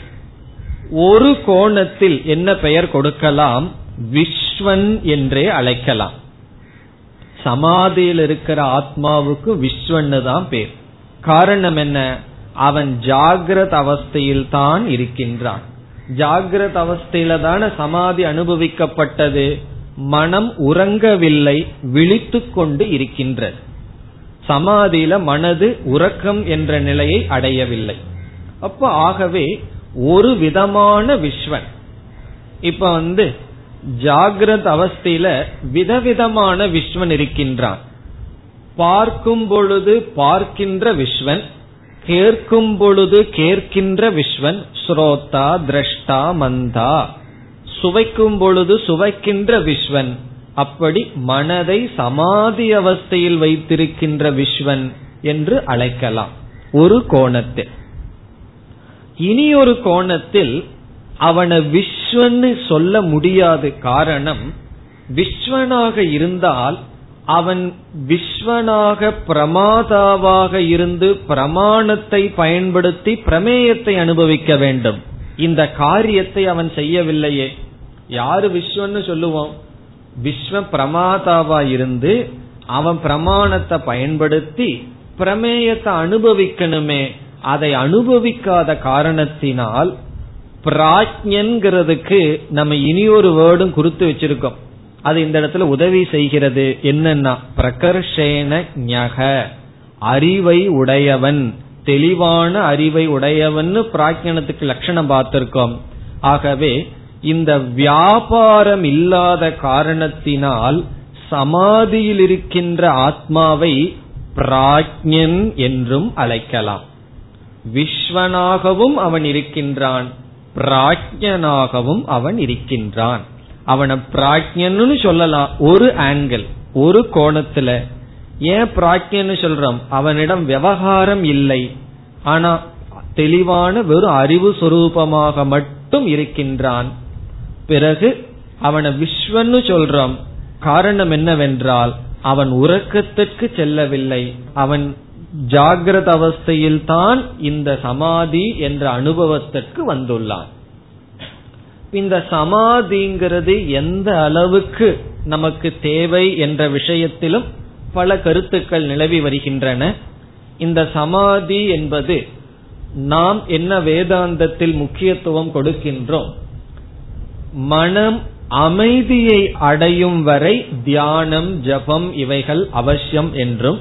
ஒரு கோணத்தில் என்ன பெயர் கொடுக்கலாம்? விஸ்வன் என்றே அழைக்கலாம். சமாதியில் இருக்கிற ஆத்மாவுக்கு விஸ்வன்னு தான் பேர். காரணம் என்ன? அவன் ஜாகிரத அவஸ்தையில் தான் இருக்கின்றான். ஜாகிரத அவஸ்தையில தான சமாதி அனுபவிக்கப்பட்டது. மனம் உறங்கவில்லை விழித்து கொண்டு இருக்கின்றது. சமாதியில மனது உறக்கம் என்ற நிலையை அடையவில்லை. அப்ப ஆகவே ஒரு விதமான விஸ்வன் இப்ப வந்து ஜாகிரத அவஸ்தையில விதவிதமான விஸ்வன் இருக்கின்றான். பார்க்கும் பொழுது பார்க்கின்ற விஸ்வன் கேட்கும் பொழுது கேட்கின்ற விஸ்வன் ஸ்ரோதா திரஷ்டா மந்தா. சுவைக்கும் பொழுது சுவைக்கின்ற விஸ்வன் அப்படி மனதை சமாதி அவஸ்தையில் வைத்திருக்கின்ற விஸ்வன் என்று அழைக்கலாம். ஒரு கோணத்தில். இனி ஒரு கோணத்தில் அவனை விஸ்வன்னு சொல்ல முடியாது காரணம் விஸ்வனாக இருந்தால் அவன் விஸ்வனாக பிரமாதாவாக இருந்து பிரமாணத்தை பயன்படுத்தி பிரமேயத்தை அனுபவிக்க வேண்டும். இந்த காரியத்தை அவன் செய்யவில்லையே. யாரு விஸ்வன்னு சொல்லுவோம்? விஸ்வ பிரமாதாவா இருந்து அவன் பிரமாணத்தை பயன்படுத்தி பிரமேயத்தை அனுபவிக்கணுமே. அதை அனுபவிக்காத காரணத்தினால் பிராஜ்யன்கிறதுக்கு நம்ம இனி ஒரு வேர்டும் குறித்து வச்சிருக்கோம். அது இந்த இடத்துல உதவி செய்கிறது. என்னன்னா பிரகர்ஷேன ஞக அறிவை உடையவன். தெளிவான அறிவை உடையவன் பிராக்ஞனத்துக்கு லட்சணம் பார்த்திருக்கோம். ஆகவே இந்த வியாபாரம் இல்லாத காரணத்தினால் சமாதியில் இருக்கின்ற ஆத்மாவை பிராஜ்யன் என்றும் அழைக்கலாம். விஸ்வனாகவும் அவன் இருக்கின்றான். பிராஜ்யனாகவும் அவன் இருக்கின்றான். அவனை பிராஜ்யன்னு சொல்லலாம். ஒரு ஆங்கிள் ஒரு கோணத்துல. ஏன் பிராஜ்யன்னு சொல்றோம்? அவனிடம் விவகாரம் இல்லை. ஆனா தெளிவான வெறும் அறிவு சுரூபமாக மட்டும் இருக்கின்றான். பிறகு அவனை விஸ்வன்னு சொல்றோம். காரணம் என்னவென்றால் அவன் உறக்கத்திற்கு செல்லவில்லை. அவன் ஜாகிரத அவஸ்தையில் தான் இந்த சமாதி என்ற அனுபவத்திற்கு வந்துள்ளான் இந்த சமாதிங்கிறது எந்த அளவுக்கு நமக்கு தேவை என்ற விஷயத்திலும் பல கருத்துக்கள் நிலவி வருகின்றன. இந்த சமாதி என்பது நாம் என்ன வேதாந்தத்தில் முக்கியத்துவம் கொடுக்கின்றோம்? மனம் அமைதியை அடையும் வரை தியானம் ஜபம் இவைகள் அவசியம் என்றும்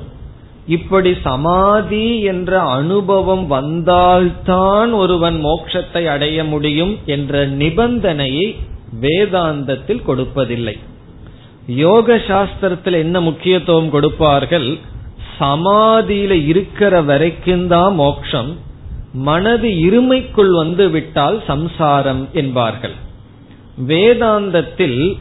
இப்படி சமாதி என்ற அனுபவம் வந்தால்தான் ஒருவன் மோட்சத்தை அடைய முடியும் என்ற நிபந்தனையை வேதாந்தத்தில் கொடுப்பதில்லை. யோக சாஸ்திரத்தில் என்ன முக்கியத்துவம் கொடுப்பார்கள்? சமாதியில இருக்கிற வரைக்கும் தான் மோட்சம் மனது இருமைக்குள் வந்து விட்டால் சம்சாரம் என்பார்கள். வேதாந்தத்தில்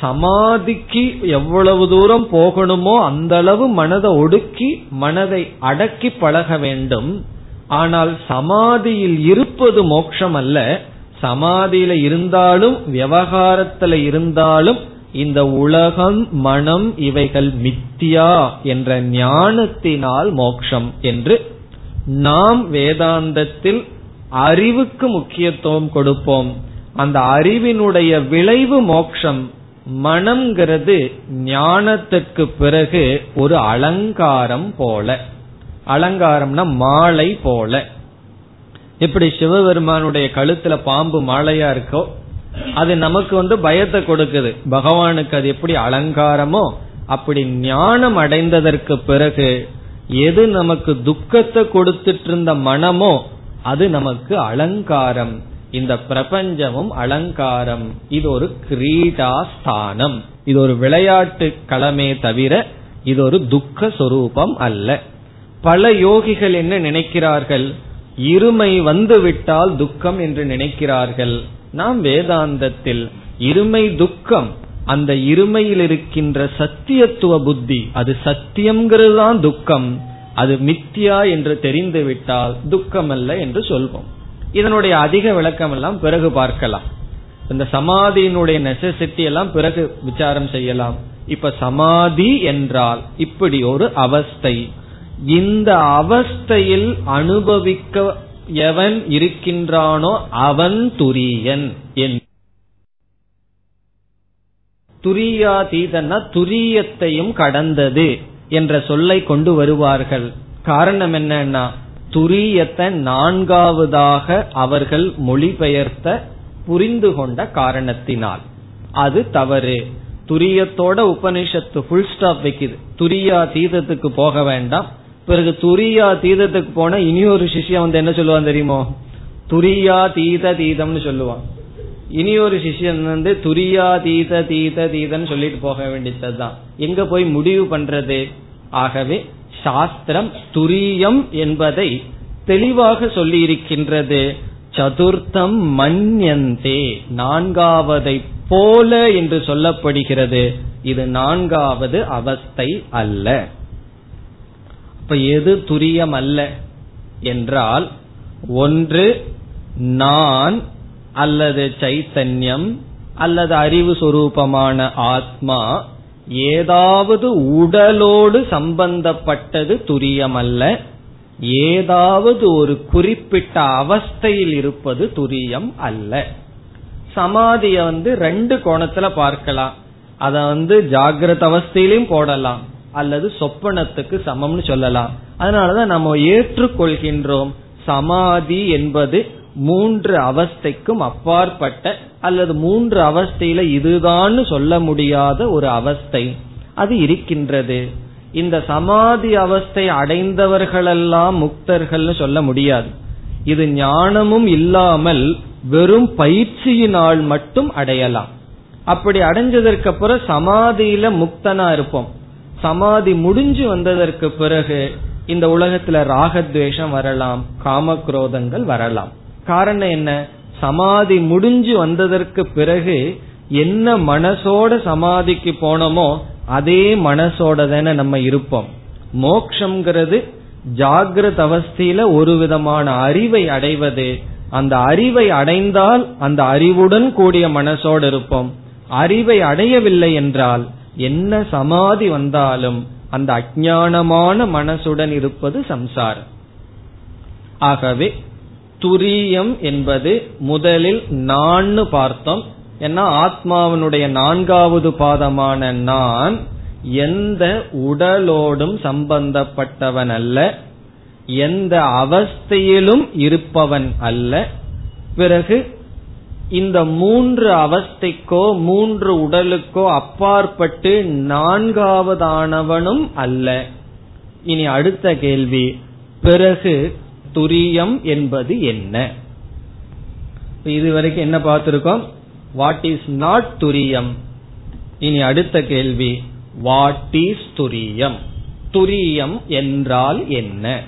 சமாதிக்கு எவ்வளவு தூரம் போகணுமோ அந்த அளவு மனதை ஒடுக்கி மனதை அடக்கி பழக வேண்டும். ஆனால் சமாதியில் இருப்பது மோட்சம் அல்ல சமாதியில இருந்தாலும் விவகாரத்துல இருந்தாலும் இந்த உலகம் மனம் இவைகள் மித்தியா என்ற ஞானத்தினால் மோக்ஷம் என்று நாம் வேதாந்தத்தில் அறிவுக்கு முக்கியத்துவம் கொடுப்போம். அந்த அறிவினுடைய விளைவு மோக்ஷம் மனம்ங்கிறது ஞானத்திற்கு பிறகு ஒரு அலங்காரம் போல. அலங்காரம்னா மாலை போல. எப்படி சிவபெருமானுடைய கழுத்துல பாம்பு மாலையா இருக்கோ அது நமக்கு வந்து பயத்தை கொடுக்குது. பகவானுக்கு அது எப்படி அலங்காரமோ அப்படி ஞானம் அடைந்ததற்கு பிறகு எது நமக்கு துக்கத்தை கொடுத்துட்டு இருந்த மனமோ அது நமக்கு அலங்காரம். இந்த பிரபஞ்சமும் அலங்காரம். இது ஒரு கிரீடா ஸ்தானம். இது ஒரு விளையாட்டு களமே தவிர இது ஒரு துக்க சொரூபம் அல்ல. பல யோகிகள் என்ன நினைக்கிறார்கள்? இருமை வந்து விட்டால் துக்கம் என்று நினைக்கிறார்கள். நாம் வேதாந்தத்தில் இருமை துக்கம் அந்த இருமையில் இருக்கின்ற சத்தியத்துவ புத்தி அது சத்தியம்ங்கிறது தான் துக்கம். அது மித்தியா என்று தெரிந்துவிட்டால் துக்கம் அல்ல என்று சொல்வோம். இதனுடைய அதிக விளக்கம் எல்லாம் பிறகு பார்க்கலாம். இந்த சமாதியினுடைய நெசசிட்டி எல்லாம் பிறகு விசாரம் செய்யலாம். இப்ப சமாதி என்றால் இப்படி ஒரு அவஸ்தை. இந்த அவஸ்தையில் அனுபவிக்க எவன் இருக்கின்றானோ அவன் துரியன் என். துரியாதீதன்னா துரியத்தையும் கடந்தது என்ற சொல்லை கொண்டு வருவார்கள். காரணம் என்னன்னா துரியத்தை நான்காவதாக அவர்கள் மொழிபெயர்த்த புரிந்து கொண்ட காரணத்தினால். அது தவறு. துரியத்தோட உபனிஷத்து ஃபுல் ஸ்டாப் வைக்குது. துரியா தீதத்துக்கு போக வேண்டாம். பிறகு துரியா தீதத்துக்கு போனா இனி ஒரு சிஷ்யம் வந்து என்ன சொல்லுவான் தெரியுமோ? துரியா தீத தீதம்னு சொல்லுவான். இனி ஒரு சிஷ்யன் வந்து துரியா தீத தீத தீதன்னு சொல்லிட்டு போக வேண்டியதுதான். எங்க போய் முடிவு பண்றது? ஆகவே சாஸ்திரம் துரியம் என்பதை தெளிவாக சொல்லியிருக்கின்றது. சதுர்த்தம் மன்யந்தே நான்காவதை போல என்று சொல்லப்படுகிறது. இது நான்காவது அவஸ்தை அல்ல. இப்ப எது துரியம் அல்ல என்றால் ஒன்று நான் அல்லது சைத்தன்யம் அல்லது அறிவு சுரூபமான ஆத்மா ஏதாவது உடலோடு சம்பந்தப்பட்டது துரியமல்ல. ஏதாவது ஒரு குறிப்பிட்ட அவஸ்தையில் இருப்பது துரியம் அல்ல. சமாதிய வந்து ரெண்டு கோணத்துல பார்க்கலாம். அத வந்து ஜாகிரத அவஸ்தையிலையும் போடலாம். அல்லது சொப்பனத்துக்கு சமம்னு சொல்லலாம். அதனாலதான் நம்ம ஏற்றுக்கொள்கின்றோம். சமாதி என்பது மூன்று அவஸ்தைக்கும் அப்பாற்பட்ட அல்லது மூன்று அவஸ்தையில இதுதான் சொல்ல முடியாத ஒரு அவஸ்தை அது இருக்கின்றது. இந்த சமாதி அவஸ்தை அடைந்தவர்களெல்லாம் முக்தர்கள்னு சொல்ல முடியாது. இது ஞானமும் இல்லாமல் வெறும் பயிற்சியினால் மட்டும் அடையலாம். அப்படி அடைஞ்சதற்கு அப்புறம் சமாதியில முக்தனா இருப்போம். சமாதி முடிஞ்சு வந்ததற்கு பிறகு இந்த உலகத்துல ராகத்வேஷம் வரலாம் காமக்ரோதங்கள் வரலாம். காரணம் என்ன? சமாதி முடிஞ்சு வந்ததற்கு பிறகு என்ன மனசோட சமாதிக்கு போனோமோ அதே மனசோட தானே நம்ம இருப்போம். மோக்ஷங்கிறது ஜாகிரத அவஸ்தையில ஒரு விதமான அறிவை அடைவது. அந்த அறிவை அடைந்தால் அந்த அறிவுடன் கூடிய மனசோடு இருப்போம். அறிவை அடையவில்லை என்றால் என்ன சமாதி வந்தாலும் அந்த அஜானமான மனசுடன் இருப்பது சம்சாரம். ஆகவே துரியம் என்பது முதலில் நான் பார்த்தோம். ஏன்னா ஆத்மாவினுடைய நான்காவது பாதமான நான் எந்த உடலோடும் சம்பந்தப்பட்டவன் அல்ல. எந்த அவஸ்தையிலும் இருப்பவன் அல்ல. பிறகு இந்த மூன்று அவஸ்தைக்கோ மூன்று உடலுக்கோ அப்பாற்பட்டு நான்காவதானவனும் அல்ல. இனி அடுத்த கேள்வி. பிறகு துரியம் என்பது என்ன? இதுவரைக்கும் என்ன பார்த்திருக்கோம்? வாட் இஸ் நாட் துரியம்? இனி அடுத்த கேள்வி. வாட் இஸ் துரியம்? துரியம் என்றால் என்ன?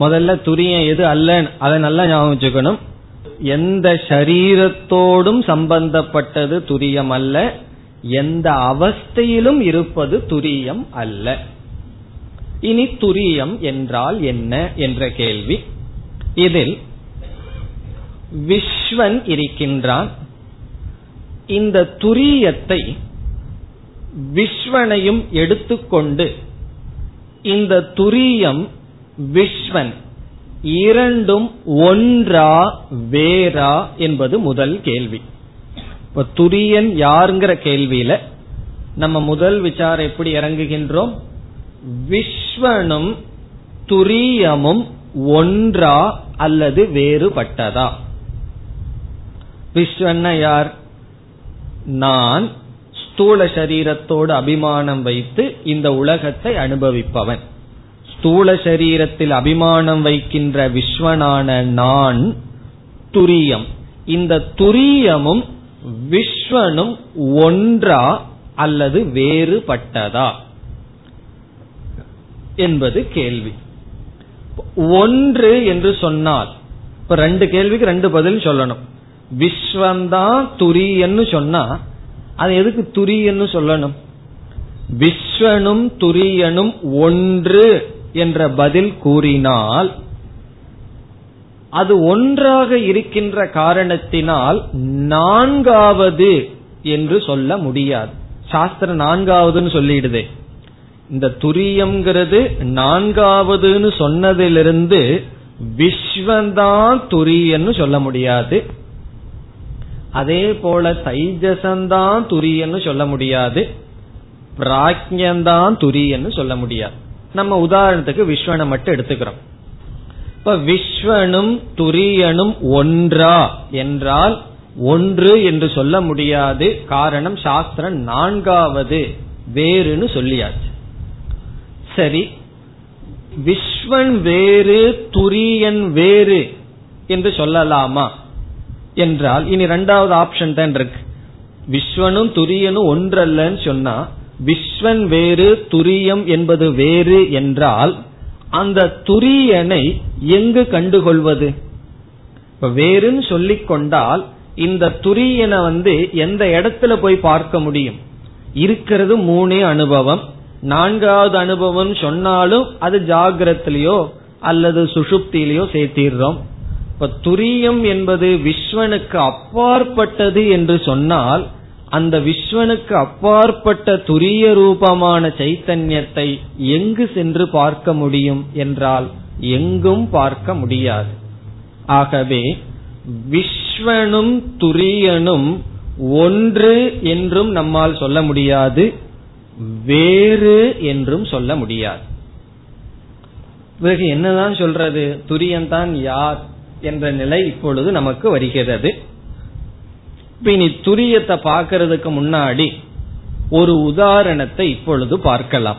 முதல்ல துரியம் எது அல்ல? அதை நல்லா ஞாபகம் வச்சுக்கணும். எந்த சரீரத்தோடும் சம்பந்தப்பட்டது துரியம் அல்ல. எந்த அவஸ்தையிலும் இருப்பது துரியம் அல்ல. இனி துரியம் என்றால் என்ன என்ற கேள்வி. இதில் விஸ்வன் இருக்கின்றான். இந்த துரியத்தை விஸ்வனையும் எடுத்துக்கொண்டு இந்த துரியம் விஸ்வன் இரண்டும் ஒன்றா வேறா என்பது முதல் கேள்வி. இப்ப துரியன் யாருங்கிற கேள்வியில நம்ம முதல் விசாரம் எப்படி இறங்குகின்றோம்? விஸ்வனும் துரியமும் ஒன்றா அல்லது வேறுபட்டதா? விஸ்வன்ன யார்? நான் ஸ்தூல சரீரத்தோடு அபிமானம் வைத்து இந்த உலகத்தை அனுபவிப்பவன். ஸ்தூல சரீரத்தில் அபிமானம் வைக்கின்ற விஸ்வனான நான் துரியம். இந்த துரியமும் விஸ்வனும் ஒன்றா அல்லது வேறுபட்டதா? என்பது கேள்வி. ஒன்று என்று சொன்னால் இப்ப ரெண்டு கேள்விக்கு ரெண்டு பதில் சொல்லணும். விஸ்வந்தான் துரியன்னு சொன்னா அது எதுக்கு துரியன்னு சொல்லணும்? விஸ்வனும் துரியனும் ஒன்று என்ற பதில் கூறினால் அது ஒன்றாக இருக்கின்ற காரணத்தினால் நான்காவது என்று சொல்ல முடியாது. சாஸ்திரம் நான்காவதுன்னு சொல்லிடுதே. இந்த துரியம்ங்கிறது நான்காவதுன்னு சொன்னதிலிருந்து விஸ்வந்தான் துரியன்னு சொல்ல முடியாது. அதே போல தைஜசந்தான் துரியன்னு சொல்ல முடியாது. பிராக்யந்தான் துரியன்னு சொல்ல முடியாது. நம்ம உதாரணத்துக்கு விஸ்வனை மட்டும் எடுத்துக்கிறோம். இப்ப விஸ்வனும் துரியனும் ஒன்றா என்றால் ஒன்று என்று சொல்ல முடியாது. காரணம் சாஸ்திரம் நான்காவது வேறுன்னு சொல்லியாச்சு. சரி. விஸ்வன் வேறு துரியன் வேறு என்று சொல்லலாமா? என்றால் இனி ரெண்டாவது ஆப்ஷன் தான் இருக்கு. விஸ்வனும் துரியனும் ஒன்றல்லன்னு சொன்னா விஸ்வன் வேறு துரியம் என்பது வேறு என்றால் அந்த துரியனை எங்கு கண்டுகொள்வது? இப்ப வேறுன்னு சொல்லிக் கொண்டால் இந்த துரியனை வந்து எந்த இடத்துல போய் பார்க்க முடியும்? இருக்கிறது மூணே அனுபவம். நான்காவது அனுபவம் சொன்னாலும் அது ஜாகிரத்திலேயோ அல்லது சுஷுப்தியிலேயோ சேர்த்திடுறோம். இப்ப துரியம் என்பது விஸ்வனுக்கு அப்பாற்பட்டது என்று சொன்னால் அந்த விஸ்வனுக்கு அப்பாற்பட்ட துரிய ரூபமான சைத்தன்யத்தை எங்கு சென்று பார்க்க முடியும் என்றால் எங்கும் பார்க்க முடியாது. ஆகவே விஸ்வனும் துரியனும் ஒன்று என்றும் நம்மால் சொல்ல முடியாது. வேறு என்றும் சொல்ல முடியாது. பிறகு என்னதான் சொல்றது? துரியன்தான் யார் என்ற நிலை இப்பொழுது நமக்கு வருகிறது. இனி துரியத்தை பார்க்கறதுக்கு முன்னாடி ஒரு உதாரணத்தை இப்பொழுது பார்க்கலாம்.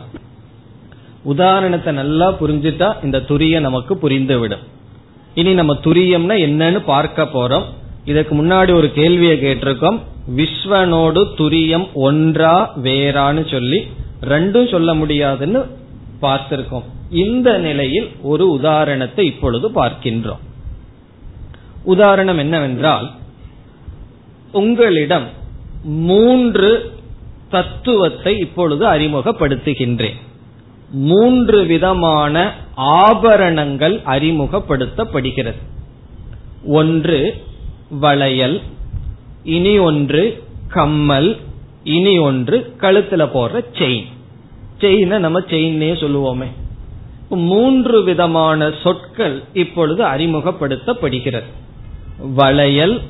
உதாரணத்தை நல்லா புரிஞ்சுட்டா இந்த துரிய நமக்கு புரிந்துவிடும். இனி நம்ம துரியம்னா என்னன்னு பார்க்க போறோம். இதுக்கு முன்னாடி ஒரு கேள்வியை கேட்டிருக்கோம். விஸ்வனோடு துரியம் ஒன்றா வேறான்னு சொல்லி ரெண்டும் சொல்ல முடியாதுன்னு பார்த்திருக்கோம். இந்த நிலையில் ஒரு உதாரணத்தை இப்பொழுது பார்க்கின்றோம். உதாரணம் என்னவென்றால் உங்களிடம் மூன்று தத்துவத்தை இப்பொழுது அறிமுகப்படுத்துகின்றேன். மூன்று விதமான ஆபரணங்கள் அறிமுகப்படுத்தப்படுகிறது. ஒன்று வளையல் இனி ஒன்று கம்மல் இனி ஒன்று கழுத்துல போடுற செயின் செயின நம்ம செயின்னே சொல்லுவோமே. மூன்று விதமான சொற்கள் இப்பொழுது அறிமுகப்படுத்தப்படுகிறது. வளையல்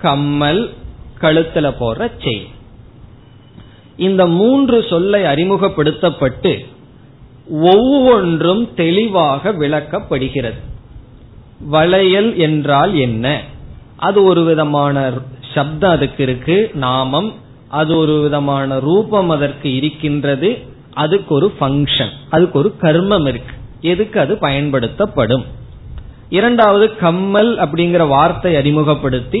கம்மல் கழுத்துல போடுற செயின் இந்த மூன்று சொல்லை அறிமுகப்படுத்தப்பட்டு ஒவ்வொன்றும் தெளிவாக விளக்கப்படுகிறது. வளையல் என்றால் என்ன? அது ஒரு விதமான சப்தம் அதுக்கு இருக்கு நாமம். அது ஒரு விதமான ரூபம் அதற்கு இருக்கின்றது. அதுக்கு ஒரு ஃபங்க்ஷன் அதுக்கு ஒரு கர்மம் இருக்கு. எதுக்கு அது பயன்படுத்தப்படும்? இரண்டாவது கம்மல் அப்படிங்கிற வார்த்தை அறிமுகப்படுத்தி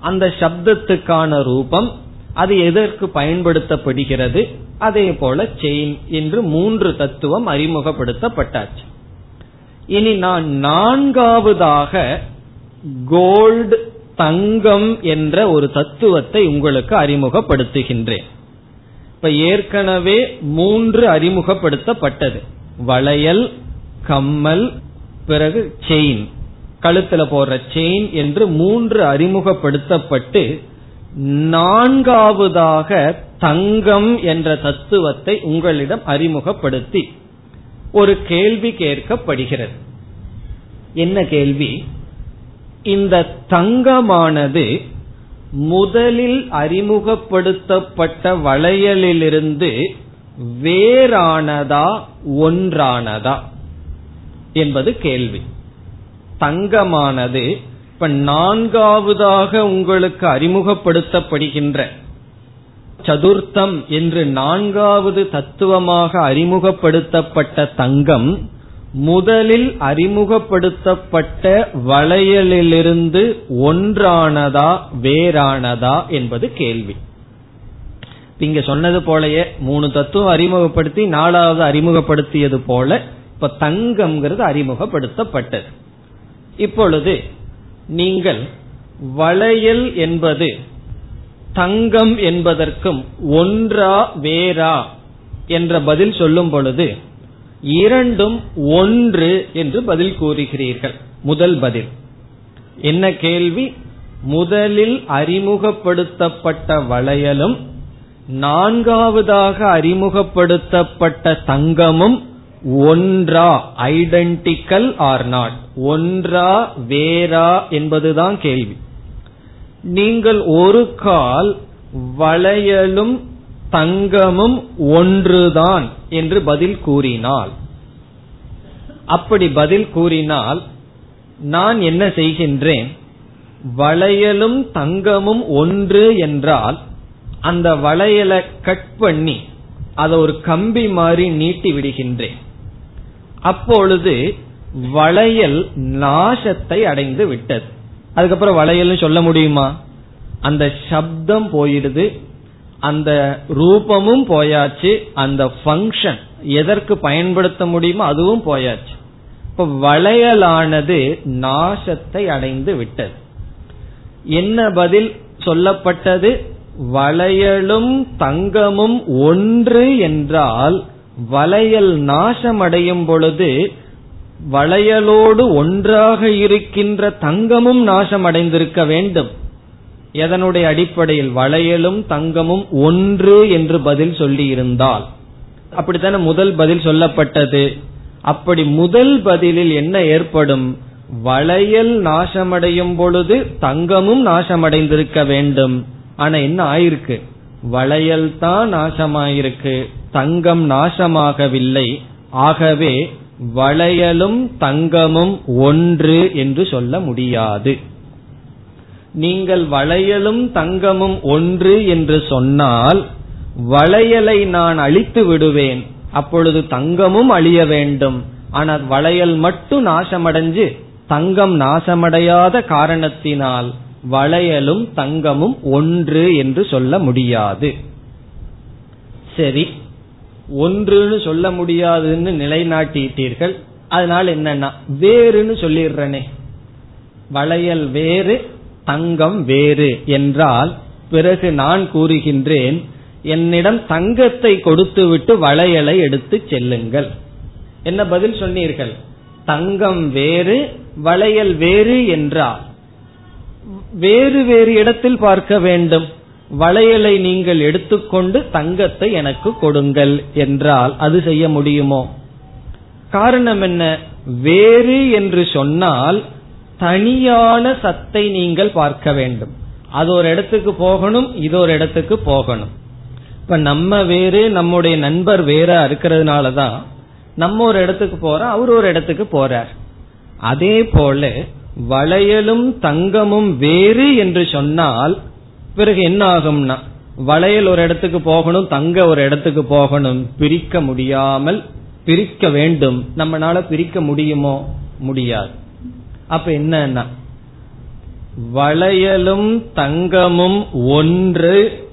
அந்த சப்தத்துக்கான ரூபம் அது எதற்கு பயன்படுத்தப்படுகிறது? அதே போல செயின் என்று மூன்று தத்துவம் அறிமுகப்படுத்தப்பட்டாச்சு. இனி நான் நான்காவதாக கோல்டு தங்கம் என்ற ஒரு தத்துவத்தை உங்களுக்கு அறிமுகப்படுத்துகின்றேன். இப்ப ஏற்கனவே மூன்று அறிமுகப்படுத்தப்பட்டது. வளையல் கம்மல் பிறகு செயின் கழுத்துல போடுற செயின் என்று மூன்று அறிமுகப்படுத்தப்பட்டு நான்காவதாக தங்கம் என்ற தத்துவத்தை உங்களிடம் அறிமுகப்படுத்தி ஒரு கேள்வி கேட்கப்படுகிறது. என்ன கேள்வி? இந்த தங்கமானது முதலில் அறிமுகப்படுத்தப்பட்ட வளையலிலிருந்து வேறானதா ஒன்றானதா என்பது கேள்வி. தங்கமானது இப்ப நான்காவதாக உங்களுக்கு அறிமுகப்படுத்தப்படுகின்ற சதுர்த்தம் என்று நான்காவது தத்துவமாக அறிமுகப்படுத்தப்பட்ட தங்கம் முதலில் அறிமுகப்படுத்தப்பட்ட வளையலிலிருந்து ஒன்றானதா வேறானதா என்பது கேள்வி. இங்க சொன்னது போலயே மூணு தத்துவம் அறிமுகப்படுத்தி நாலாவது அறிமுகப்படுத்தியது போல இப்ப தங்கம்ங்கிறது அறிமுகப்படுத்தப்பட்டது. இப்பொழுது நீங்கள் வளையல் என்பது தங்கம் என்பதற்கும் ஒன்றா வேறா என்ற பதில் சொல்லும் பொழுது இரண்டும் ஒன்று என்று பதில் கூறுகிறீர்கள். முதல் பதில். என்ன கேள்வி? முதலில் அறிமுகப்படுத்தப்பட்ட வளையலும் நான்காவதாக அறிமுகப்படுத்தப்பட்ட தங்கமும் ஒன்றா ஐடென்டிக்கல் ஆர் நாட் ஒன்றா வேறா என்பதுதான் கேள்வி. நீங்கள் ஒரு கால் வளையலும் தங்கமும் ஒன்றுதான் என்று பதில் கூறினால். அப்படி பதில் கூறினால் நான் என்ன செய்கின்றேன்? வளையலும் தங்கமும் ஒன்று என்றால் அந்த வளையலை கட் பண்ணி அதை ஒரு கம்பி மாதிரி நீட்டி விடுகின்றேன். அப்பொழுது வளையல் நாசத்தை அடைந்து விட்டது. அதுக்கப்புறம் வளையல்னு சொல்ல முடியுமா? அந்த சப்தம் போயிடுது அந்த ரூபமும் போயாச்சு அந்த ஃபங்க்ஷன் எதற்கு பயன்படுத்த முடியுமோ அதுவும் போயாச்சு. இப்ப வளையலானது நாசத்தை அடைந்து விட்டது. என்ன பதில் சொல்லப்பட்டது? வளையலும் தங்கமும் ஒன்று என்றால் வளையல் நாசமடையும் பொழுது வளையலோடு ஒன்றாக இருக்கின்ற தங்கமும் நாசமடைந்திருக்க வேண்டும். எதனுடைய அடிப்படையில் வளையலும் தங்கமும் ஒன்று என்று பதில் சொல்லி இருந்தால் அப்படித்தானே முதல் பதில் சொல்லப்பட்டது? அப்படி முதல் பதிலில் என்ன ஏற்படும்? வளையல் நாசமடையும் பொழுது தங்கமும் நாசமடைந்திருக்க வேண்டும். ஆனா என்ன ஆயிருக்கு? வளையல் தான் நாசமாயிருக்கு. தங்கம் நாசமாகவில்லை. ஆகவே வளையலும் தங்கமும் ஒன்று என்று சொல்ல முடியாது. நீங்கள் வளையலும் தங்கமும் ஒன்று என்று சொன்னால் வளையலை நான் அழித்து விடுவேன். அப்பொழுது தங்கமும் அழிய வேண்டும். ஆனால் வளையல் மட்டும் நாசமடைஞ்சு தங்கம் நாசமடையாத காரணத்தினால் வளையலும் தங்கமும் ஒன்று என்று சொல்ல முடியாது. சரி ஒன்றுன்னு சொல்ல முடியாதுன்னு நிலைநாட்டிட்டீர்கள். அதனால என்னன்னா வேறுன்னு சொல்லிடுறனே. வளையல் வேறு தங்கம் வேறு என்றால் பிறகு நான் கூறுகின்றேன் என்னிடம் தங்கத்தை கொடுத்துவிட்டு வளையலை எடுத்து செல்லுங்கள். என்ன பதில் சொன்னீர்கள்? தங்கம் வேறு வளையல் வேறு என்றால். வேறு வேறு இடத்தில் பார்க்க வேண்டும். வளையலை நீங்கள் எடுத்துக்கொண்டு தங்கத்தை எனக்கு கொடுங்கள் என்றால் அது செய்ய முடியுமோ? காரணம் என்ன? வேறு என்று சொன்னால் தனியான சத்தை நீங்கள் பார்க்க வேண்டும். அது ஒரு இடத்துக்கு போகணும் இது ஒரு இடத்துக்கு போகணும். இப்ப நம்ம வேறு நம்முடைய நண்பர் வேற இருக்கிறதுனால தான் நம்ம ஒரு இடத்துக்கு போறோம் அவர் ஒரு இடத்துக்கு போறார். அதே போல வளையலும் தங்கமும் வேறு என்று சொன்னால் பிறகு என்ன ஆகும்னா வளையல் ஒரு இடத்துக்கு போகணும் தங்க ஒரு இடத்துக்கு போகணும் பிரிக்க முடியாமல் பிரிக்க வேண்டும். நம்மளால பிரிக்க முடியுமோ? முடியாது. அப்ப என்னன்னா வளையலும் தங்கமும் ஒன்று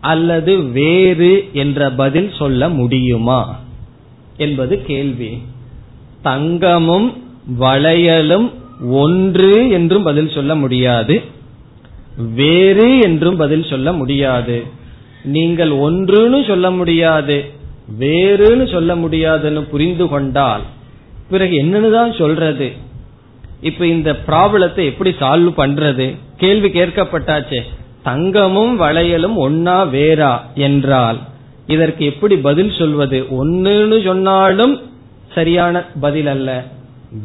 அல்லது வேறு என்ற பதில் சொல்ல முடியுமா என்பது கேள்வி. தங்கமும் வளையலும் ஒன்று என்றும் பதில் சொல்ல முடியாது. வேறு என்றும் பதில் சொல்ல முடியாது. நீங்கள் ஒன்றுன்னு சொல்ல முடியாது வேறுன்னு சொல்ல முடியாதுன்னு புரிந்து கொண்டால் பிறகு என்னன்னுதான் சொல்றது? இப்ப இந்த ப்ராப்ளத்தை எப்படி சால்வ் பண்றது? கேள்வி கேட்கப்பட்டாச்சே. தங்கமும் வளையலும் ஒன்னா வேறா என்றால் இதற்கு எப்படி பதில் சொல்வது? ஒன்னுன்னு சொன்னாலும் சரியான பதில் அல்ல.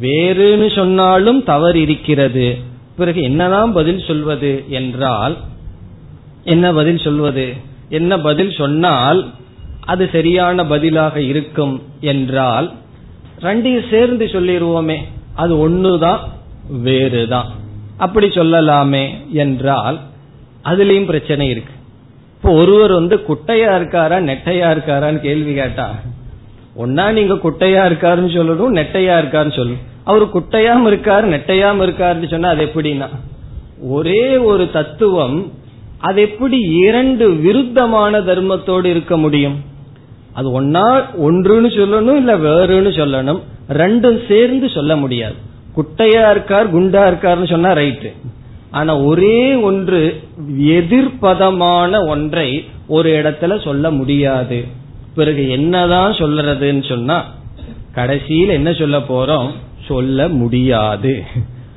வேறுன்னு சொன்னாலும் தவறு இருக்கிறது. பிறகு என்னதான் பதில் சொல்வது என்றால் என்ன பதில் சொல்வது? என்ன பதில் சொன்னால் அது சரியான பதிலாக இருக்கும் என்றால் ரெண்டையும் சேர்ந்து சொல்லிடுவோமே அது ஒண்ணுதான் வேறுதான். அப்படி சொல்லலாமே என்றால் அதுலயும் பிரச்சனை இருக்கு. இப்போ ஒருவர் வந்து குட்டையா இருக்காரா நெட்டையா இருக்காரான்னு கேள்வி கேட்டா ஒன்னா நீங்க குட்டையா இருக்காருன்னு சொல்லணும் நெட்டையா இருக்காருன்னு சொல்லணும். அவர் குட்டையாம இருக்காரு நெட்டையாம இருக்காருன்னு சொன்னா அது எப்படின்னா ஒரே ஒரு தத்துவம் அது எப்படி இரண்டு விருத்தமான தர்மத்தோடு இருக்க முடியும்? அது ஒன்னா ஒன்றுன்னு சொல்லணும் இல்ல வேறுன்னு சொல்லணும்? ரெண்டும் சேர்ந்து சொல்ல முடியாது. குட்டையா இருக்கார் குண்டா இருக்காருன்னு சொன்னா ரைட்டு ஆனா ஒரே ஒன்று எதிர்ப்பதமான ஒன்றை ஒரு இடத்துல சொல்ல முடியாது. பிறகு என்னதான் சொல்றதுன்னு சொன்னா கடைசியில் என்ன சொல்ல போறோம்? சொல்ல முடியாது.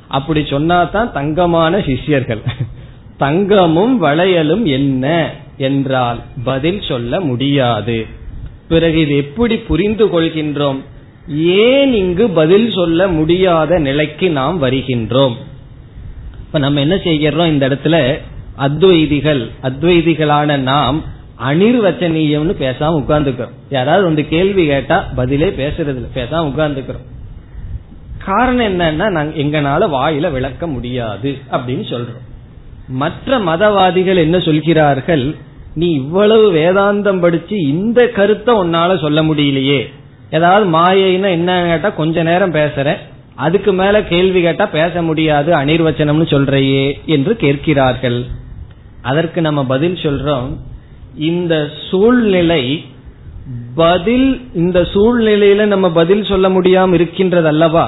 அப்படி சொன்னா தான் தங்கமான சிஷ்யர்கள். தங்கமும் வளையலும் என்ன என்றால் பதில் சொல்ல முடியாது. பிறகு இது எப்படி புரிந்து கொள்கின்றோம்? ஏன் இங்கு பதில் சொல்ல முடியாத நிலைக்கு நாம் வருகின்றோம்? இப்ப நம்ம என்ன செய்கிறோம்? இந்த இடத்துல அத்வைதிகள் அத்வைதிகளான நாம் அனிர்வச்சனீயம்னு பேசாம உட்கார்ந்துக்கிறோம். யாராவது வந்து கேள்வி கேட்டா பதிலே பேசுறது இல்லை பேசாம உட்கார்ந்துக்கிறோம். காரணம் என்னன்னா நாங்க எங்கனால வாயில விளக்க முடியாது அப்படின்னு சொல்றோம். மற்ற மதவாதிகள் என்ன சொல்கிறார்கள்? நீ இவ்வளவு வேதாந்தம் படிச்சு இந்த கருத்தை உன்னால சொல்ல முடியலையே. ஏதாவது மாயைன்னா என்ன கேட்டா கொஞ்ச நேரம் பேசுறேன். அதுக்கு மேல கேள்வி கேட்டா பேச முடியாது அனிர்வச்சனம்னு சொல்றையே என்று கேட்கிறார்கள். அதற்கு நம்ம பதில் சொல்றோம். இந்த சூழ்நிலை பதில் இந்த சூழ்நிலையில நம்ம பதில் சொல்ல முடியாம இருக்கின்றது அல்லவா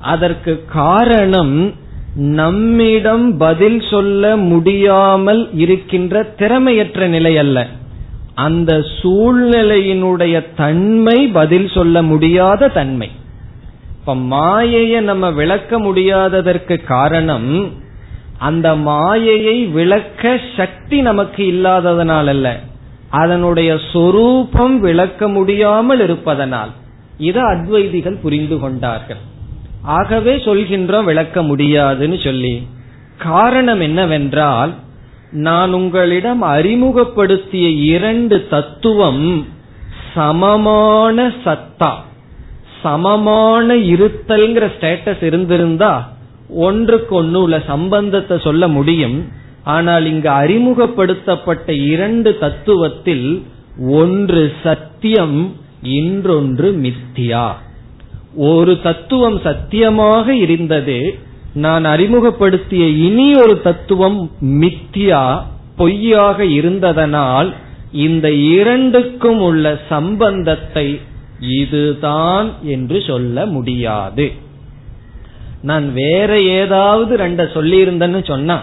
அதற்கு காரணம் நம்மிடம் பதில் சொல்ல முடியாமல் இருக்கின்ற திறமையற்ற நிலை அல்ல. அந்த சூழ்நிலையினுடைய தன்மை பதில் சொல்ல முடியாத தன்மை. இப்ப மாயையை நம்ம விளக்க முடியாததற்கு காரணம் அந்த மாயையை விளக்க சக்தி நமக்கு இல்லாததனால் அல்ல. அதனுடைய சொரூபம் விளக்க முடியாமல் இருப்பதனால். இது அத்வைதிகள் புரிந்து கொண்டார்கள். ஆகவே சொல்கின்றோம் விளக்க முடியாதுன்னு சொல்லி. காரணம் என்னவென்றால் நான் உங்களிடம் அறிமுகப்படுத்திய இரண்டு தத்துவம் சமமான சத்தா. சமமான இருத்தல்ங்கிற ஸ்டேட்டஸ் இருந்திருந்தா ஒன்றுக்கு ஒன்னு உள்ள சம்பந்தத்தை சொல்ல முடியும். ஆனால் இங்கு அறிமுகப்படுத்தப்பட்ட இரண்டு தத்துவத்தில் ஒன்று சத்தியம் இன்றொன்று மித்தியா. ஒரு தத்துவம் சத்தியமாக இருந்தது நான் அறிமுகப்படுத்திய இனி ஒரு தத்துவம் மித்தியா பொய்யாக இருந்ததனால் இந்த இரண்டுக்கும் உள்ள சம்பந்தத்தை இதுதான் என்று சொல்ல முடியாது. நான் வேற ஏதாவது ரெண்ட சொல்லி இருந்தேன்னு சொன்னா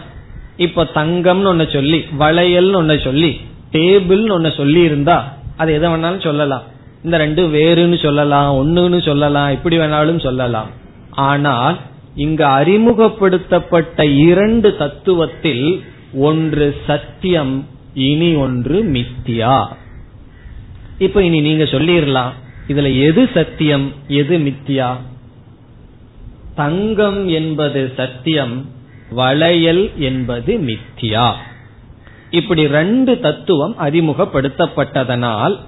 இப்ப தங்கம்னு ஒன்ன சொல்லி வளையல்னு ஒன்ன சொல்லி டேபிள்னு ஒன்னு சொல்லி இருந்தா அது எதை வேணாலும் சொல்லலாம். இந்த ரெண்டு வேறுன்னு சொல்லலாம் ஒண்ணுன்னு சொல்லலாம் இப்படி வேணாலும் சொல்லலாம். ஆனால் இங்கு அறிமுகப்படுத்தப்பட்ட இரண்டு தத்துவத்தில் ஒன்று சத்தியம் இனி ஒன்று மித்தியா. இப்ப இனி நீங்க சொல்லிடலாம் இதுல எது சத்தியம் எது மித்தியா? தங்கம் என்பது சத்தியம் வளையல் என்பது மித்தியா. இப்படி ரெண்டு தத்துவம் அறிமுகப்படுத்தப்பட்டதனால்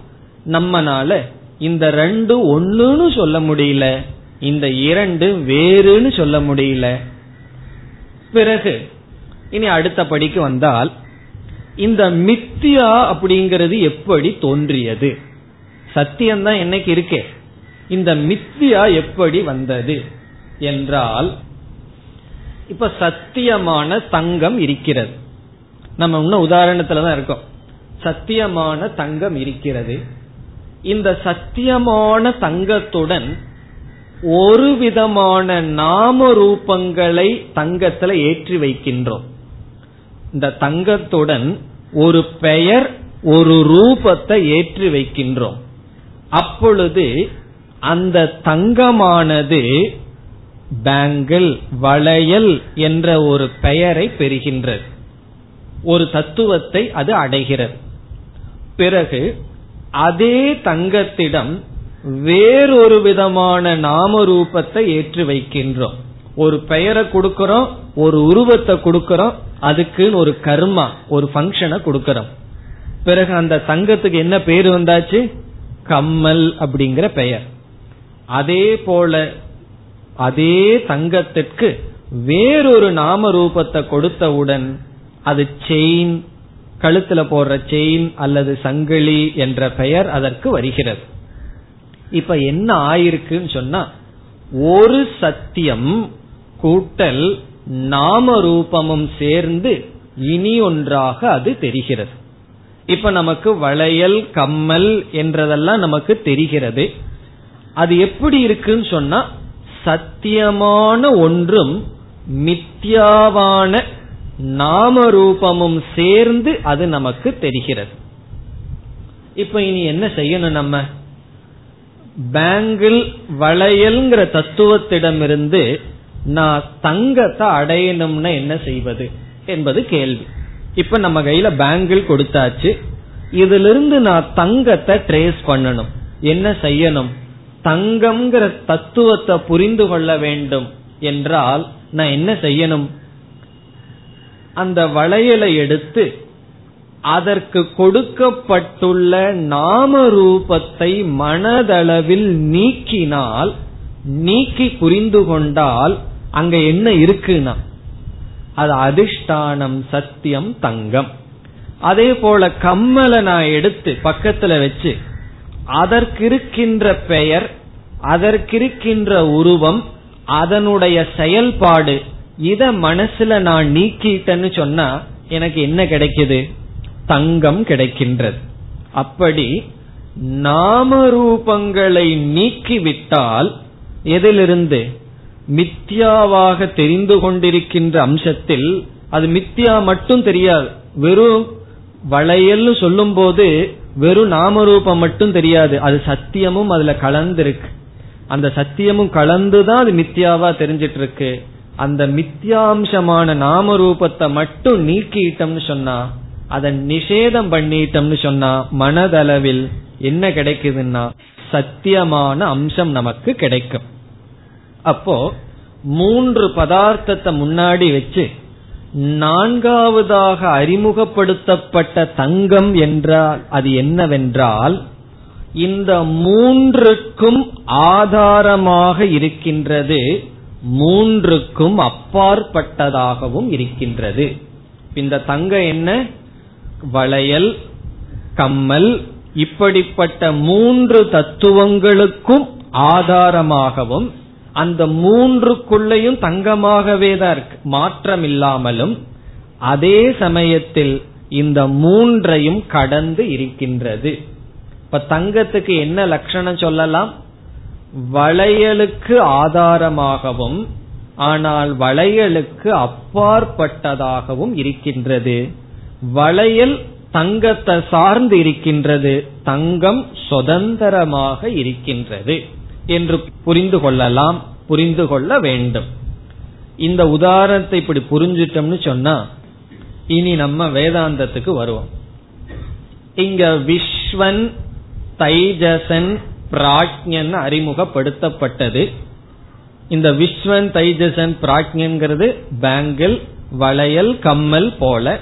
நம்மனால இந்த ரெண்டு ஒன்னுன்னு சொல்ல முடியல. இந்த இரண்டு வேறுன்னு சொல்ல முடியல. பிறகு இனி அடுத்த படிக்கு வந்தால் இந்த மித்தியா அப்படிங்கிறது எப்படி தோன்றியது? சத்தியம்தான் என்னைக்கு இருக்கே. இந்த மித்தியா எப்படி வந்தது? என்றால் இப்ப சத்தியமான தங்கம் இருக்கிறது. நம்ம இன்னும் உதாரணத்துல தான் இருக்கோம். சத்தியமான தங்கம் இருக்கிறது. இந்த சத்தியமான தங்கத்துடன் ஒரு விதமான நாம ரூபங்களை தங்கத்துல ஏற்றி வைக்கின்றோம். இந்த தங்கத்துடன் ஒரு பெயர் ஒரு ரூபத்தை ஏற்றி வைக்கின்றோம். அப்பொழுது அந்த தங்கமானது பேங்கிள் வளையல் என்ற ஒரு பெயரை பெறுகின்றது. ஒரு தத்துவத்தை அது அடைகிறது. பிறகு அதே தங்கத்திடம் வேறொரு விதமான நாம ரூபத்தை ஏற்றி வைக்கின்றோம். ஒரு பெயரை கொடுக்கறோம் ஒரு உருவத்தை கொடுக்கறோம் அதுக்குன்னு ஒரு கர்மா ஒரு ஃபங்க்ஷனை கொடுக்கறோம். பிறகு அந்த சங்கத்துக்கு என்ன பேர் வந்தாச்சு? கம்மல் அப்படிங்கிற பெயர். அதே போல அதே சங்கத்திற்கு வேறொரு நாம ரூபத்தை கொடுத்தவுடன் அது செயின் கழுத்துல போடுற செயின் அல்லது சங்கிலி என்ற பெயர் அதற்கு வருகிறது. இப்ப என்ன ஆயிருக்குன்னு சொன்னா ஒரு சத்தியம் கூட்டல் நாம ரூபமும் சேர்ந்து இனி ஒன்றாக அது தெரிகிறது. இப்ப நமக்கு வளையல் கம்மல் என்றதெல்லாம் நமக்கு தெரிகிறது. அது எப்படி இருக்குன்னு சொன்னா சத்தியமான ஒன்றும் மித்யாவான நாம ரூபமும் சேர்ந்து அது நமக்கு தெரிகிறது. இப்ப இனி என்ன செய்யணும் நம்ம? பேங்கிள் வளையல்ங்கிற தத்துவத்திடமிருந்து நான் தங்கத்தை அடையணும்னா என்ன செய்வது என்பது கேள்வி. இப்ப நம்ம கையில பேங்கிள் கொடுத்தாச்சு. இதிலிருந்து நான் தங்கத்தை ட்ரேஸ் பண்ணணும். என்ன செய்யணும்? தங்கம்ங்கிற தத்துவத்தை புரிந்து கொள்ள வேண்டும் என்றால் நான் என்ன செய்யணும்? அந்த வளையலை எடுத்து அதற்கு கொடுக்கப்பட்டுள்ள நாம ரூபத்தை மனதளவில் நீக்கினால் நீக்கி புரிந்து கொண்டால் அங்க என்ன இருக்குன்னா? அது அதிஷ்டானம் சத்தியம் தங்கம். அதே போல கம்மலை நான் எடுத்து பக்கத்துல வச்சு அதற்கிருக்கின்ற பெயர் அதற்கிருக்கின்ற உருவம் அதனுடைய செயல்பாடு இத மனசுல நான் நீக்கிட்டேன்னு சொன்னா எனக்கு என்ன கிடைக்குது? தங்கம் கிடைக்கின்றது. அப்படி நாம ரூபங்களை நீக்கிவிட்டால் எதிலிருந்து? மித்யாவாக தெரிந்து கொண்டிருக்கின்ற அம்சத்தில் அது மித்யா மட்டும் தெரியாது. வெறும் வளையல்னு சொல்லும் போது வெறும் நாமரூபம் மட்டும் தெரியாது. அது சத்தியமும் அதுல கலந்திருக்கு. அந்த சத்தியமும் கலந்துதான் அது மித்யாவா தெரிஞ்சிட்டு இருக்கு அந்த மித்யாம்சமான நாமரூபத்தை மட்டும் நீக்கிட்டோம்னு சொன்னா அதை நிஷேதம் பண்ணிட்டோம்னு சொன்னா மனதளவில் என்ன கிடைக்குதுன்னா சத்தியமான அம்சம் நமக்கு கிடைக்கும். அப்போ மூன்று பதார்த்தத்தை முன்னாடி வச்சு நான்காவதாக அறிமுகப்படுத்தப்பட்ட தங்கம் என்றால் அது என்னவென்றால் இந்த மூன்றுக்கும் ஆதாரமாக இருக்கின்றது மூன்றுக்கும் அப்பாற்பட்டதாகவும் இருக்கின்றது. இந்த தங்கம் என்ன? வளையல் கம்மல் இப்படிப்பட்ட மூன்று தத்துவங்களுக்கும் ஆதாரமாகவும் அந்த மூன்றுக்குள்ளையும் தங்கமாகவே தான் இருக்கு. மாற்றம் இல்லாமலும் அதே சமயத்தில் இந்த மூன்றையும் கடந்து இருக்கின்றது. இப்ப தங்கத்துக்கு என்ன லட்சணம் சொல்லலாம்? வளையலுக்கு ஆதாரமாகவும் ஆனால் வளையலுக்கு அப்பாற்பட்டதாகவும் இருக்கின்றது. வளையல் தங்கத்தை சார்ந்து இருக்கின்றது தங்கம் சுதந்திரமாக இருக்கின்றது என்று புரிந்து கொள்ளலாம் புரிந்து கொள்ள வேண்டும். இந்த உதாரணத்தை இப்படி புரிஞ்சிட்டோம்னு சொன்னா இனி நம்ம வேதாந்தத்துக்கு வருவோம். இங்க விஸ்வன் தைஜசன் பிராக்ஞன் அறிமுகப்படுத்தப்பட்டது. இந்த விஸ்வன் தைஜசன் பிராக்ஞன்கிறது பேங்கிள் வளையல் கம்மல் போல.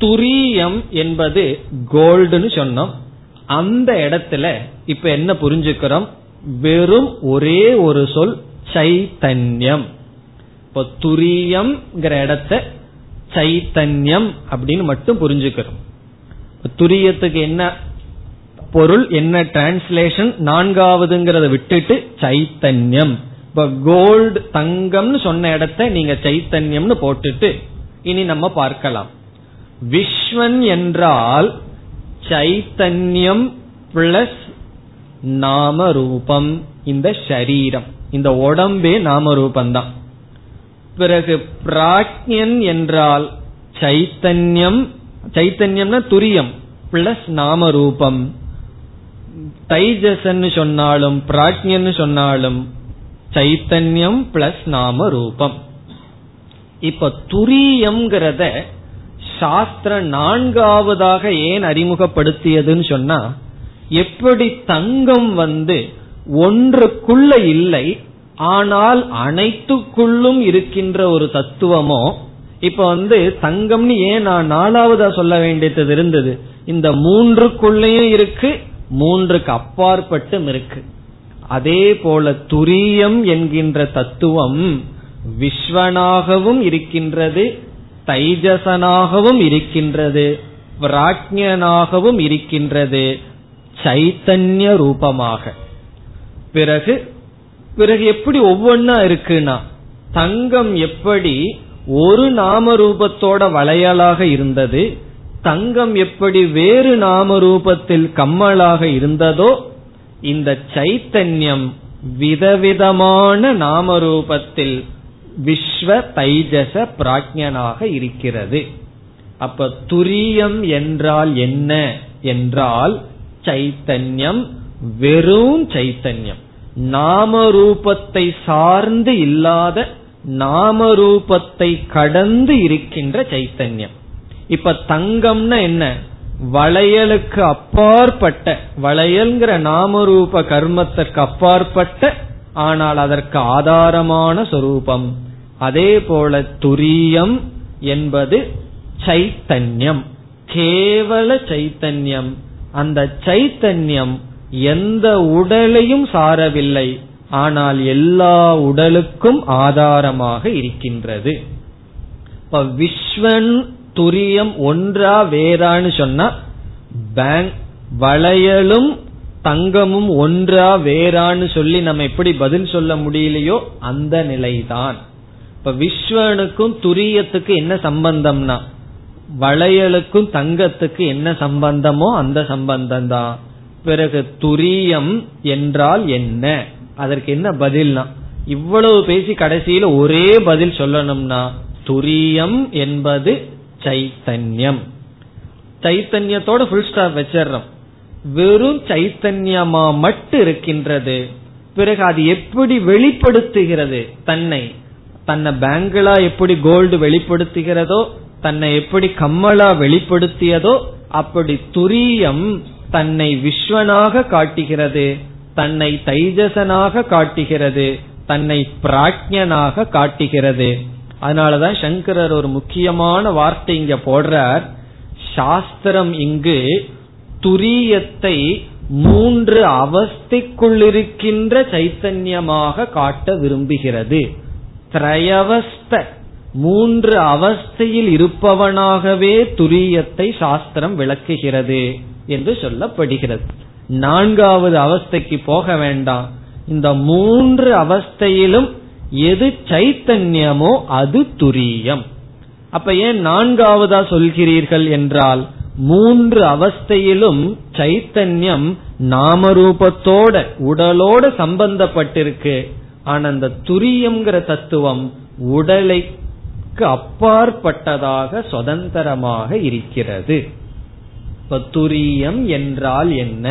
துரியம் என்பது கோல்டுன்னு சொன்னோம். அந்த இடத்துல இப்ப என்ன புரிஞ்சுக்கிறோம்? வெறும் ஒரே ஒரு சொல் சைத்தன்யம். இப்போ துரியம் இடத்த சைத்தன்யம் அப்படின்னு மட்டும் புரிஞ்சுக்கிறோம். துரியத்துக்கு என்ன பொருள் என்ன டிரான்ஸ்லேஷன் நான்காவதுங்கிறத விட்டுட்டு சைத்தன்யம். இப்ப கோல்டு தங்கம்னு சொன்ன இடத்த நீங்க சைத்தன்யம்னு போட்டுட்டு இனி நம்ம பார்க்கலாம். விஸ்வன் என்றால் சைத்தன்யம் பிளஸ் நாம ரூபம் இந்த ஷரீரம் இந்த உடம்பே நாம ரூபந்தான் பிறகு பிராக்ஞன் என்றால் சைத்தன்யம். சைத்தன்யம்னா துரியம் பிளஸ் நாம ரூபம் தைஜசன் சொன்னாலும் பிராக்யன் சொன்னாலும் சைத்தன்யம் பிளஸ் நாம ரூபம் இப்ப துரியம்ங்கிறத சாஸ்திரம் நான்காவதாக ஏன் அறிமுகப்படுத்தியதுன்னு சொன்னா எப்படி தங்கம் வந்து ஒன்றுக்குள்ள இல்லை ஆனால் அனைத்துக்குள்ளும் இருக்கின்ற ஒரு தத்துவமோ இப்ப வந்து தங்கம்னு ஏன் நான் நாலாவதா சொல்ல வேண்டியது இருந்தது இந்த மூன்றுக்குள்ளேயும் இருக்கு மூன்றுக்கு அப்பாற்பட்டும் இருக்கு. அதே போல துரியம் என்கின்ற தத்துவம் விஸ்வனாகவும் இருக்கின்றது தைஜசனாகவும் இருக்கின்றது பிராஜ்யனாகவும் இருக்கின்றது சைத்தன்ய ரூபமாக. பிறகு பிறகு எப்படி ஒவ்வொன்னா இருக்குன்னா தங்கம் எப்படி ஒரு நாம ரூபத்தோட வளையலாக இருந்தது தங்கம் எப்படி வேறு நாம ரூபத்தில் கம்மலாக இருந்ததோ இந்த சைத்தன்யம் விதவிதமான நாம ரூபத்தில் விஸ்வ தைஜச பிராஜ்யனாக இருக்கிறது. அப்ப துரியம் என்றால் என்ன என்றால் சைத்தன்யம் வெறும் சைத்தன்யம். நாம ரூபத்தை சார்ந்து இல்லாத நாம ரூபத்தை கடந்து இருக்கின்ற சைத்தன்யம். இப்ப தங்கம்னா என்ன? வளையலுக்கு அப்பாற்பட்ட வளையல்ங்கிற நாமரூப கர்மத்திற்கு அப்பாற்பட்ட ஆனால் அதற்கு ஆதாரமான சொரூபம். அதே போல துரியம் என்பது சைத்தன்யம். கேவல சைத்தன்யம். அந்த சைத்தன்யம் எந்த உடலையும் சாரவில்லை. ஆனால் எல்லா உடலுக்கும் ஆதாரமாக இருக்கின்றது. இப்ப விஸ்வன் துரியம் ஒன்றா வேறான்னு சொன்னா பேங்க் வளையலும் தங்கமும் ஒன்றா வேறான்னு சொல்லி நம்ம எப்படி பதில் சொல்ல முடியலையோ அந்த நிலைதான். இப்ப விஸ்வனுக்கும் துரியத்துக்கு என்ன சம்பந்தம்னா வளையலுக்கும் தங்கத்துக்கு என்ன சம்பந்தமோ அந்த சம்பந்தம் தான் பிறகு துரியம் என்றால் என்ன? அதற்கு என்ன பதில்னா இவ்வளவு பேசி கடைசியில ஒரே பதில் சொல்லணும்னா துரியம் என்பது சைத்தன்யம். சைத்தன்யத்தோட ஃபுல் ஸ்டாப் வச்சிடறோம். வெறும் சைத்தன்யமா மட்டும் இருக்கின்றது பிறகு அது எப்படி வெளிப்படுத்துகிறது தன்னை தன்னை பேங்கிளா எப்படி கோல்டு வெளிப்படுத்துகிறதோ தன்னை எப்படி கம்மலா வெளிப்படுத்தியதோ அப்படி துரியம் தன்னை விஸ்வனாக காட்டுகிறது தன்னை தைஜசனாக காட்டுகிறது தன்னை பிராஜ்யனாக காட்டுகிறது. அதனாலதான் சங்கரர் ஒரு முக்கியமான வார்த்தை இங்க போடுறார். சாஸ்திரம் இங்கு துரியத்தை மூன்று அவஸ்தைக்குள்ளிருக்கின்ற சைத்தன்யமாக காட்ட விரும்புகிறது. திரையவஸ்த மூன்று அவஸ்தையில் இருப்பவனாகவே துரியத்தை சாஸ்திரம் விளக்குகிறது என்று சொல்லப்படுகிறது. நான்காவது அவஸ்தைக்கு போக வேண்டாம். இந்த மூன்று அவஸ்தையிலும் எது சைத்தன்யமோ அது துரியம். அப்ப ஏன் நான்காவதா சொல்கிறீர்கள் என்றால் மூன்று அவஸ்தையிலும் சைத்தன்யம் நாமரூபத்தோட உடலோட சம்பந்தப்பட்டிருக்கு. ஆனா அந்த துரியம்ங்கிற தத்துவம் உடலைக்கு அப்பாற்பட்டதாக சுதந்திரமாக இருக்கிறது. இப்ப துரியம் என்றால் என்ன?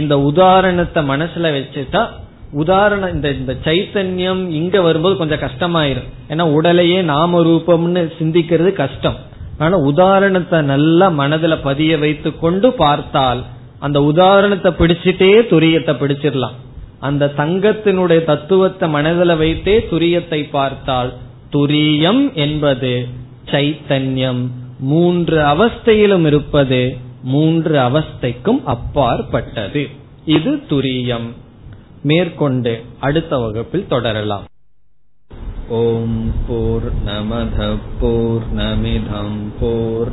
இந்த உதாரணத்தை மனசுல வச்சுட்டா உதாரணம் இந்த இந்த சைத்தன்யம் இங்க வரும்போது கொஞ்சம் கஷ்டமாயிரும். ஏன்னா உடலையே நாம ரூபம்னு சிந்திக்கிறது கஷ்டம். ஆனா உதாரணத்தை நல்லா மனதுல பதிய வைத்து கொண்டு பார்த்தால் அந்த உதாரணத்தை பிடிச்சிட்டே துரியத்தை பிடிச்சிடலாம். அந்த தங்கத்தினுடைய தத்துவத்தை மனதில் வைத்தே துரியத்தை பார்த்தால் துரியம் என்பது சைத்தன்யம். மூன்று அவஸ்தையிலும் இருப்பது மூன்று அவஸ்தைக்கும் அப்பாற்பட்டது. இது துரியம். மேற்கொண்டு அடுத்த வகுப்பில் தொடரலாம். ஓம் போர் நமத போர் நமிதம் போர்